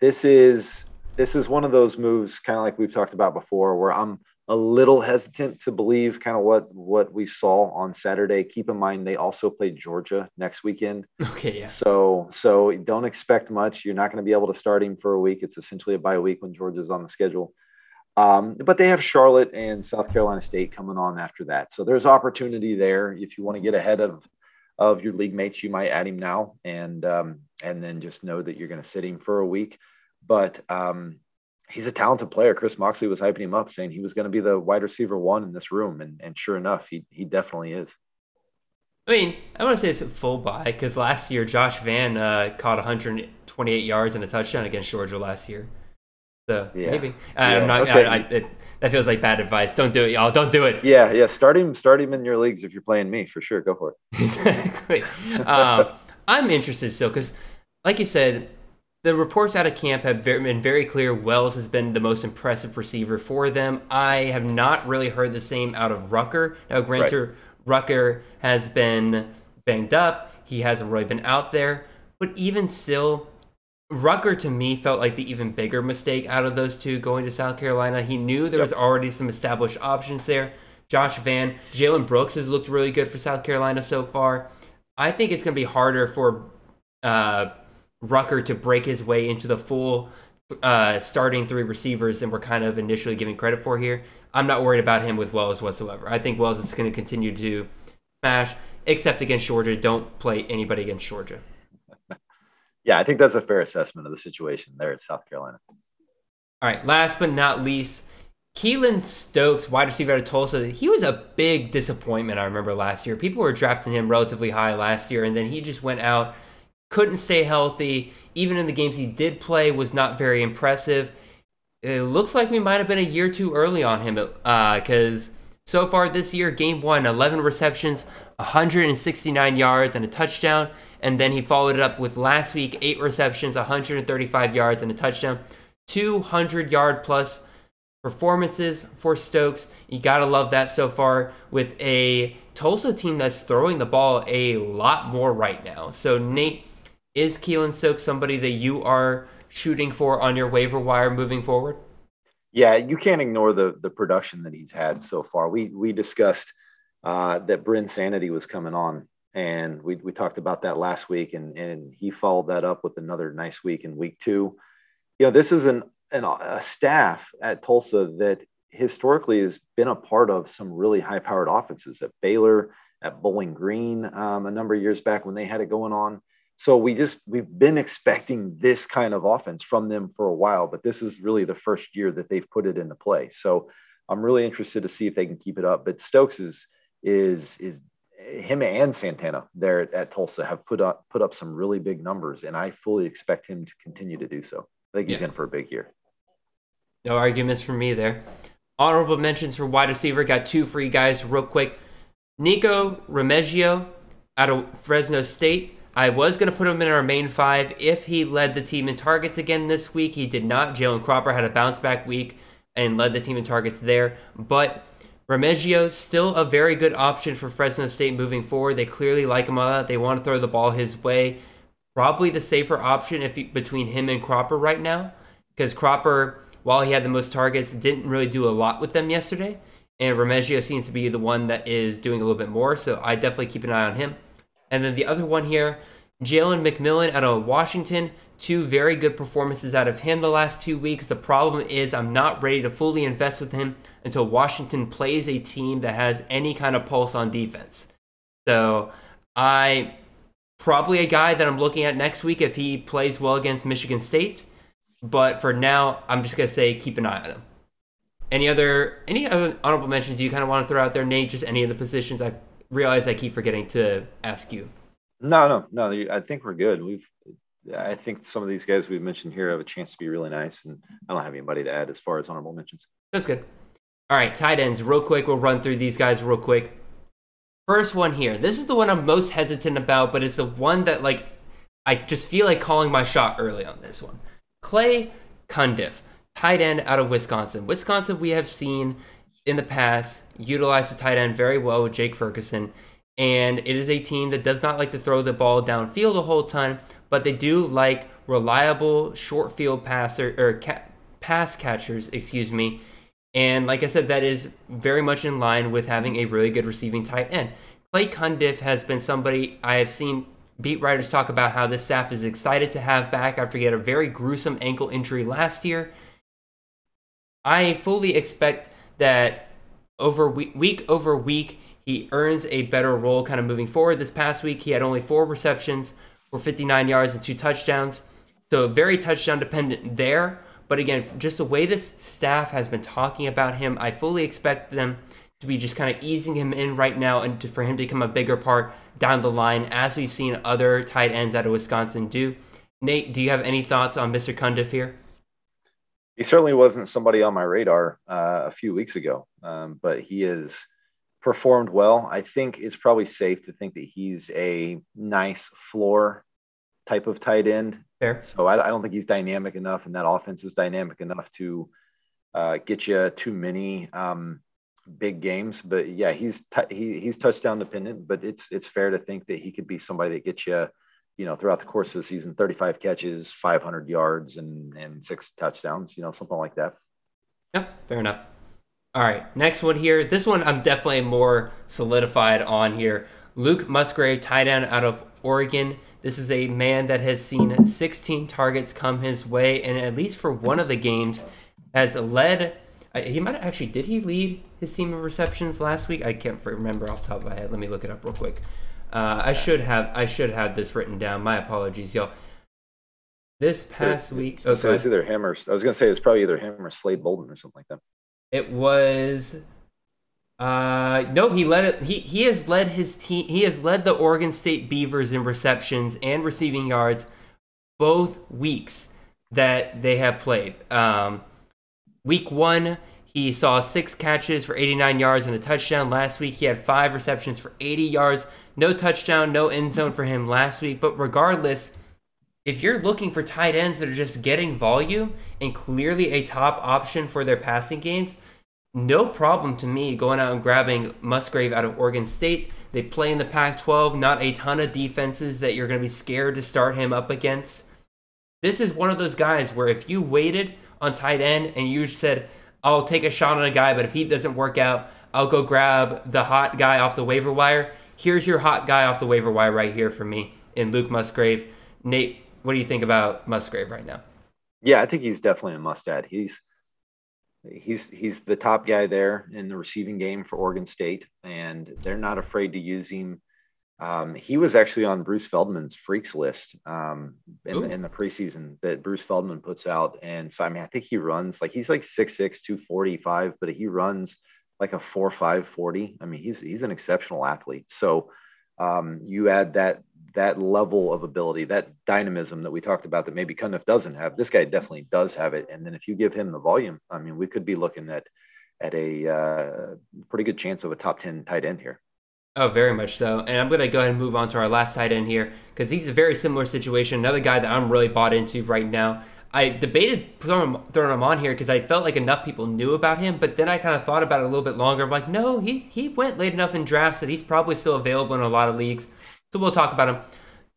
this is this is one of those moves, kind of like we've talked about before, where I'm a little hesitant to believe kind of what what we saw on Saturday. Keep in mind they also play Georgia next weekend. Okay, yeah. So so don't expect much. You're not going to be able to start him for a week. It's essentially a bye week when Georgia's on the schedule. Um, but they have Charlotte and South Carolina State coming on after that. So there's opportunity there. If you want to get ahead of of your league mates, you might add him now and um, and then just know that you're going to sit him for a week but um, he's a talented player. Chris Moxley was hyping him up, saying he was going to be the wide receiver one in this room, and and sure enough, he he definitely is. I mean, I want to say it's a full buy because last year Josh Vann uh, caught 128 yards and a touchdown against Georgia last year. So yeah. maybe uh, yeah. I'm not. Okay. I, I, it, that feels like bad advice. Don't do it, y'all. Don't do it. Yeah, yeah. Start him. Start him in your leagues if you're playing me for sure. Go for it. exactly. um, I'm interested still because, like you said, the reports out of camp have been very clear. Wells has been the most impressive receiver for them. I have not really heard the same out of Rucker. Now, granted, right. Rucker has been banged up. He hasn't really been out there. But even still, Rucker to me felt like the even bigger mistake out of those two going to South Carolina. He knew there yep. was already some established options there. Josh Vann, Jalen Brooks has looked really good for South Carolina so far. I think it's going to be harder for uh, Rucker to break his way into the full uh, starting three receivers than we're kind of initially giving credit for here. I'm not worried about him with Wells whatsoever. I think Wells is going to continue to smash, except against Georgia. Don't play anybody against Georgia. Yeah, I think that's a fair assessment of the situation there at South Carolina. All right, last but not least, Keylon Stokes, wide receiver out of Tulsa. He was a big disappointment, I remember last year. People were drafting him relatively high last year, and then he just went out, couldn't stay healthy. Even in the games he did play, was not very impressive. It looks like we might have been a year too early on him because uh, so far this year, game one, 11 receptions, 169 yards, and a touchdown. And then he followed it up with last week, eight receptions, 135 yards, and a touchdown. 200 yard plus performances for Stokes. You got to love that so far with a Tulsa team that's throwing the ball a lot more right now. So, Nate, is Keylon Stokes somebody that you are shooting for on your waiver wire moving forward? Yeah, you can't ignore the the production that he's had so far. We we discussed uh, that Bryn Sanity was coming on and we, we talked about that last week and, and he followed that up with another nice week in week two you know this is an, an a staff at tulsa that historically has been a part of some really high powered offenses at baylor at bowling green um, a number of years back when they had it going on so we just we've been expecting this kind of offense from them for a while but this is really the first year that they've put it into play so i'm really interested to see if they can keep it up but stokes is is is him and Santana there at Tulsa have put up put up some really big numbers, and I fully expect him to continue to do so. I think he's yeah. in for a big year. No arguments from me there. Honorable mentions for wide receiver. Got two for you guys real quick. Nico Remigio out of Fresno State. I was going to put him in our main five if he led the team in targets again this week. He did not. Jalen Cropper had a bounce back week and led the team in targets there. But Remigio, still a very good option for Fresno State moving forward. They clearly like him a lot. They want to throw the ball his way. Probably the safer option if he, between him and Cropper right now, because Cropper, while he had the most targets, didn't really do a lot with them yesterday. And Remigio seems to be the one that is doing a little bit more. So I definitely keep an eye on him. And then the other one here, Jalen McMillan out of Washington. Two very good performances out of him the last two weeks. The problem is, I'm not ready to fully invest with him until Washington plays a team that has any kind of pulse on defense. So, I probably a guy that I'm looking at next week if he plays well against Michigan State. But for now, I'm just gonna say keep an eye on him. Any other any other honorable mentions you kind of want to throw out there, Nate? Just any of the positions I realize I keep forgetting to ask you. No, no, no. I think we're good. We've I think some of these guys we've mentioned here have a chance to be really nice, and I don't have anybody to add as far as honorable mentions. That's good. All right, tight ends, real quick. We'll run through these guys real quick. First one here. This is the one I'm most hesitant about, but it's the one that like I just feel like calling my shot early on this one. Clay Cundiff, tight end out of Wisconsin. Wisconsin, we have seen in the past utilized the tight end very well with Jake Ferguson, and it is a team that does not like to throw the ball downfield a whole ton but they do like reliable short field passer or ca- pass catchers, excuse me. And like I said, that is very much in line with having a really good receiving tight end. Clay Cundiff has been somebody I have seen beat writers talk about how this staff is excited to have back after he had a very gruesome ankle injury last year. I fully expect that over week, week over week, he earns a better role kind of moving forward. This past week, he had only four receptions for 59 yards and two touchdowns. So very touchdown dependent there. But again, just the way this staff has been talking about him, I fully expect them to be just kind of easing him in right now and to, for him to become a bigger part down the line, as we've seen other tight ends out of Wisconsin do. Nate, do you have any thoughts on Mr. Cundiff here? He certainly wasn't somebody on my radar uh, a few weeks ago, um, but he has performed well. I think it's probably safe to think that he's a nice floor type of tight end. Fair. So I, I, don't think he's dynamic enough, and that offense is dynamic enough to uh, get you too many um, big games. But yeah, he's t- he, he's touchdown dependent. But it's it's fair to think that he could be somebody that gets you, you know, throughout the course of the season, 35 catches, 500 yards, and and six touchdowns. You know, something like that. Yeah, fair enough. All right, next one here. This one I'm definitely more solidified on here. Luke Musgrave, tight end out of Oregon. This is a man that has seen 16 targets come his way, and at least for one of the games, has led. Uh, he might actually did he lead his team in receptions last week? I can't remember off the top of my head. Let me look it up real quick. Uh, I should have I should have this written down. My apologies, y'all. This past week, okay. so it's either him or I was gonna say it's probably either him or Slade Bolden or something like that. It was uh no, he led it he he has led his team he has led the Oregon State Beavers in receptions and receiving yards both weeks that they have played. Um week 1 he saw 6 catches for 89 yards and a touchdown. Last week he had 5 receptions for 80 yards. No touchdown, no end zone for him last week, but regardless, if you're looking for tight ends that are just getting volume and clearly a top option for their passing games, no problem to me going out and grabbing Musgrave out of Oregon State. They play in the Pac 12, not a ton of defenses that you're going to be scared to start him up against. This is one of those guys where if you waited on tight end and you said, I'll take a shot on a guy, but if he doesn't work out, I'll go grab the hot guy off the waiver wire. Here's your hot guy off the waiver wire right here for me in Luke Musgrave. Nate, what do you think about Musgrave right now? Yeah, I think he's definitely a must add. He's he's he's the top guy there in the receiving game for Oregon State, and they're not afraid to use him. Um, he was actually on Bruce Feldman's freaks list um, in, in, the preseason that Bruce Feldman puts out. And so, I mean, I think he runs like he's like 6'6, 245, but he runs like a 4'5, 40. I mean, he's he's an exceptional athlete. So um, you add that that level of ability, that dynamism that we talked about that maybe Cundiff doesn't have. This guy definitely does have it. And then if you give him the volume, I mean, we could be looking at at a uh, pretty good chance of a top 10 tight end here. Oh, very much so. And I'm going to go ahead and move on to our last tight end here because he's a very similar situation. Another guy that I'm really bought into right now. I debated throwing him, throwing him on here because I felt like enough people knew about him, but then I kind of thought about it a little bit longer. I'm like, no, he's he went late enough in drafts that he's probably still available in a lot of leagues. So we'll talk about him.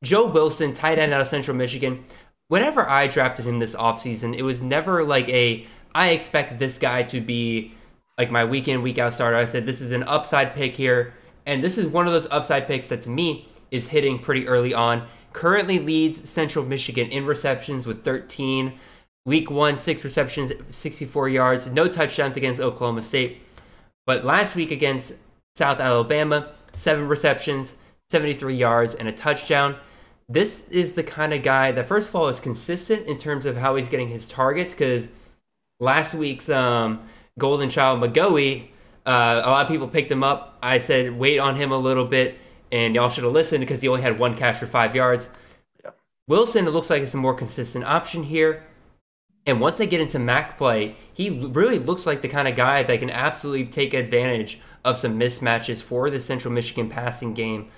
Joe Wilson, tight end out of Central Michigan. Whenever I drafted him this offseason, it was never like a, I expect this guy to be like my week in, week out starter. I said, this is an upside pick here. And this is one of those upside picks that to me is hitting pretty early on. Currently leads Central Michigan in receptions with 13. Week one, six receptions, 64 yards, no touchdowns against Oklahoma State. But last week against South Alabama, seven receptions, 73 yards, and a touchdown. This is the kind of guy that, first of all, is consistent in terms of how he's getting his targets. Because last week's um, Golden Child McGoey, uh, a lot of people picked him up. I said, wait on him a little bit, and y'all should have listened because he only had one catch for five yards. Yeah. Wilson, it looks like it's a more consistent option here. And once they get into MAC play, he really looks like the kind of guy that can absolutely take advantage of some mismatches for the Central Michigan passing game.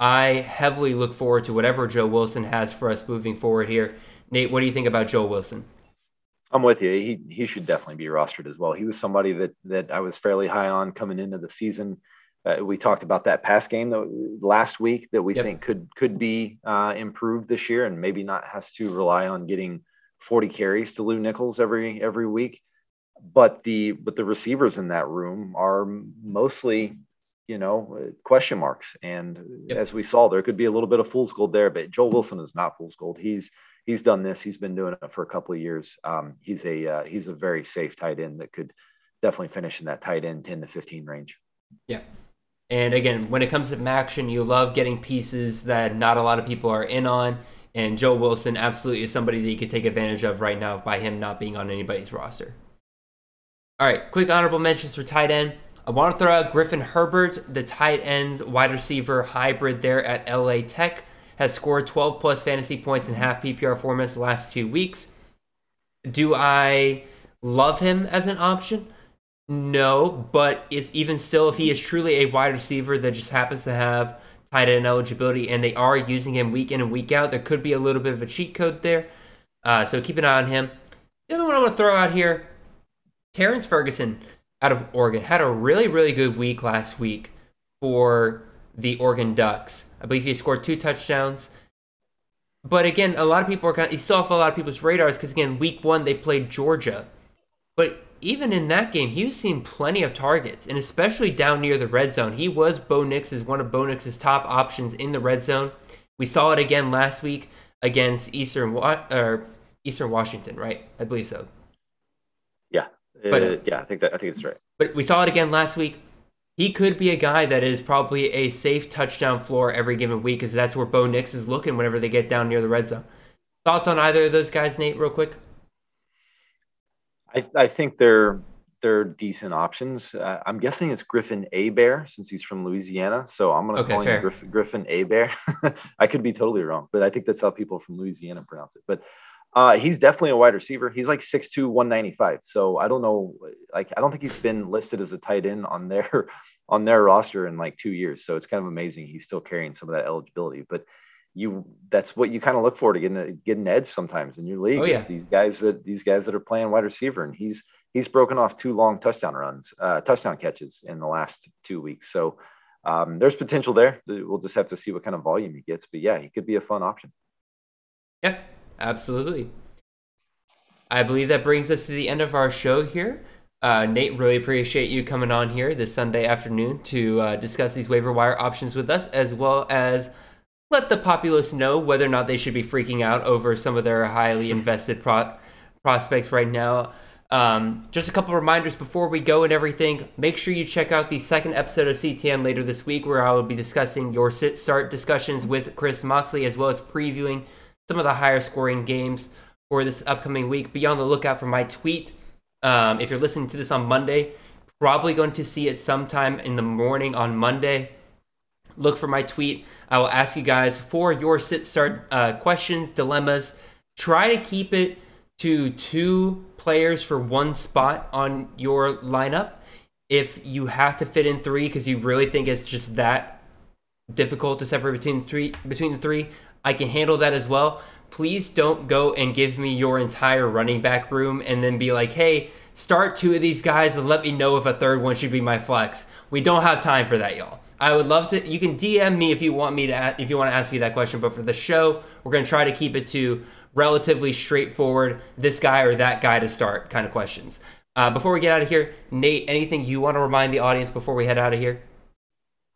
I heavily look forward to whatever Joe Wilson has for us moving forward here. Nate, what do you think about Joe Wilson? I'm with you. He he should definitely be rostered as well. He was somebody that that I was fairly high on coming into the season. Uh, we talked about that pass game though last week that we yep. think could could be uh, improved this year, and maybe not has to rely on getting 40 carries to Lew Nichols every every week. But the but the receivers in that room are mostly you know, question marks. And yep. as we saw, there could be a little bit of fool's gold there, but Joel Wilson is not fool's gold. He's he's done this. He's been doing it for a couple of years. Um, he's a uh, he's a very safe tight end that could definitely finish in that tight end ten to fifteen range. Yeah. And again, when it comes to action, you love getting pieces that not a lot of people are in on. And Joe Wilson absolutely is somebody that you could take advantage of right now by him not being on anybody's roster. All right, quick honorable mentions for tight end. I want to throw out Griffin Hebert, the tight end wide receiver hybrid there at LA Tech, has scored 12 plus fantasy points in half PPR formats the last two weeks. Do I love him as an option? No, but it's even still, if he is truly a wide receiver that just happens to have tight end eligibility and they are using him week in and week out, there could be a little bit of a cheat code there. Uh, so keep an eye on him. The other one I want to throw out here Terrence Ferguson. out of Oregon had a really, really good week last week for the Oregon Ducks. I believe he scored two touchdowns. But again, a lot of people are kind of, he's still off a lot of people's radars because, again, week one, they played Georgia. But even in that game, he was seeing plenty of targets, and especially down near the red zone. He was Bo Nix's, one of Bo Nix's top options in the red zone. We saw it again last week against Eastern, or Eastern Washington, right? I believe so. Yeah. But, uh, yeah, I think that I think it's right. But we saw it again last week he could be a guy that is probably a safe touchdown floor every given week because that's where Bo Nix is looking whenever they get down near the red zone. Thoughts on either of those guys, Nate, real quick? I, I think they're they're decent options. Uh, I'm guessing it's Griffin A. Bear since he's from Louisiana, so I'm going to okay, call him Griffin, A. Bear. I could be totally wrong, but I think that's how people from Louisiana pronounce it. But uh, he's definitely a wide receiver. He's like 6'2", 195. So I don't know. Like I don't think he's been listed as a tight end on their on their roster in like two years. So it's kind of amazing he's still carrying some of that eligibility. But you that's what you kind of look for to get an, get an edge sometimes in your league. Oh, yeah. these guys that these guys that are playing wide receiver, and he's he's broken off two long touchdown runs, uh, touchdown catches in the last two weeks. So um, there's potential there. We'll just have to see what kind of volume he gets. But yeah, he could be a fun option. Yeah, Absolutely. I believe that brings us to the end of our show here. Uh, Nate, really appreciate you coming on here this Sunday afternoon to uh, discuss these waiver wire options with us, as well as let the populace know whether or not they should be freaking out over some of their highly invested pro- prospects right now. Um, just a couple reminders before we go and everything. Make sure you check out the second episode of CTN later this week, where I will be discussing your sit start discussions with Chris Moxley, as well as previewing some of the higher scoring games for this upcoming week. Be on the lookout for my tweet. Um, if you're listening to this on Monday, probably going to see it sometime in the morning on Monday. Look for my tweet. I will ask you guys for your sit start uh, questions, dilemmas. Try to keep it to two players for one spot on your lineup. If you have to fit in three because you really think it's just that difficult to separate between three between the three, I can handle that as well. Please don't go and give me your entire running back room and then be like, hey, start two of these guys and let me know if a third one should be my flex. We don't have time for that, y'all. I would love to. You can DM me if you want me to. If you want to ask me that question, but for the show, we're going to try to keep it to relatively straightforward. This guy or that guy to start kind of questions. Uh, before we get out of here, Nate, anything you want to remind the audience before we head out of here?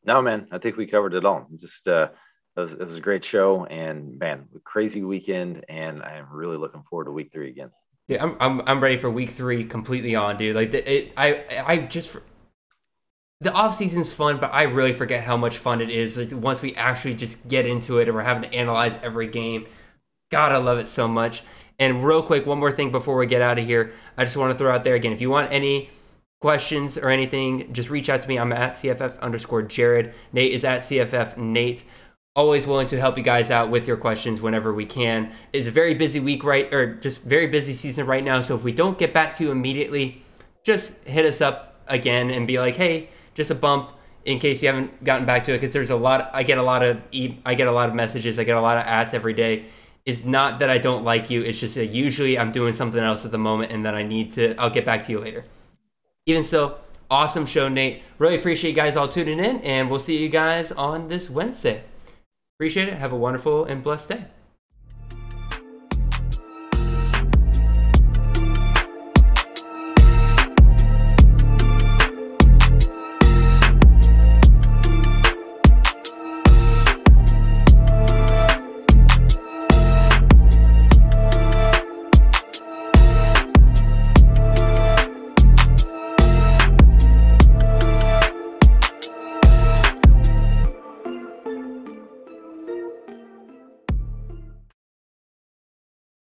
No, man. I think we covered it all. Just uh, it was, it was a great show and man, crazy weekend. And I am really looking forward to week three again. Yeah, I'm I'm, I'm ready for week three completely on, dude. Like it, I I just the off season's fun, but I really forget how much fun it is like, once we actually just get into it and we're having to analyze every game. God, I love it so much. And real quick, one more thing before we get out of here, I just want to throw out there again. If you want any questions or anything, just reach out to me. I'm at CFF underscore Jared. Nate is at CFF Nate always willing to help you guys out with your questions whenever we can. It's a very busy week, right? Or just very busy season right now. So if we don't get back to you immediately, just hit us up again and be like, hey, just a bump in case you haven't gotten back to it. Because there's a lot, I get a lot of, e- I get a lot of messages, I get a lot of ads every day. It's not that I don't like you. It's just that usually I'm doing something else at the moment, and then I need to. I'll get back to you later. Even so, awesome show, Nate. Really appreciate you guys all tuning in, and we'll see you guys on this Wednesday. Appreciate it. Have a wonderful and blessed day.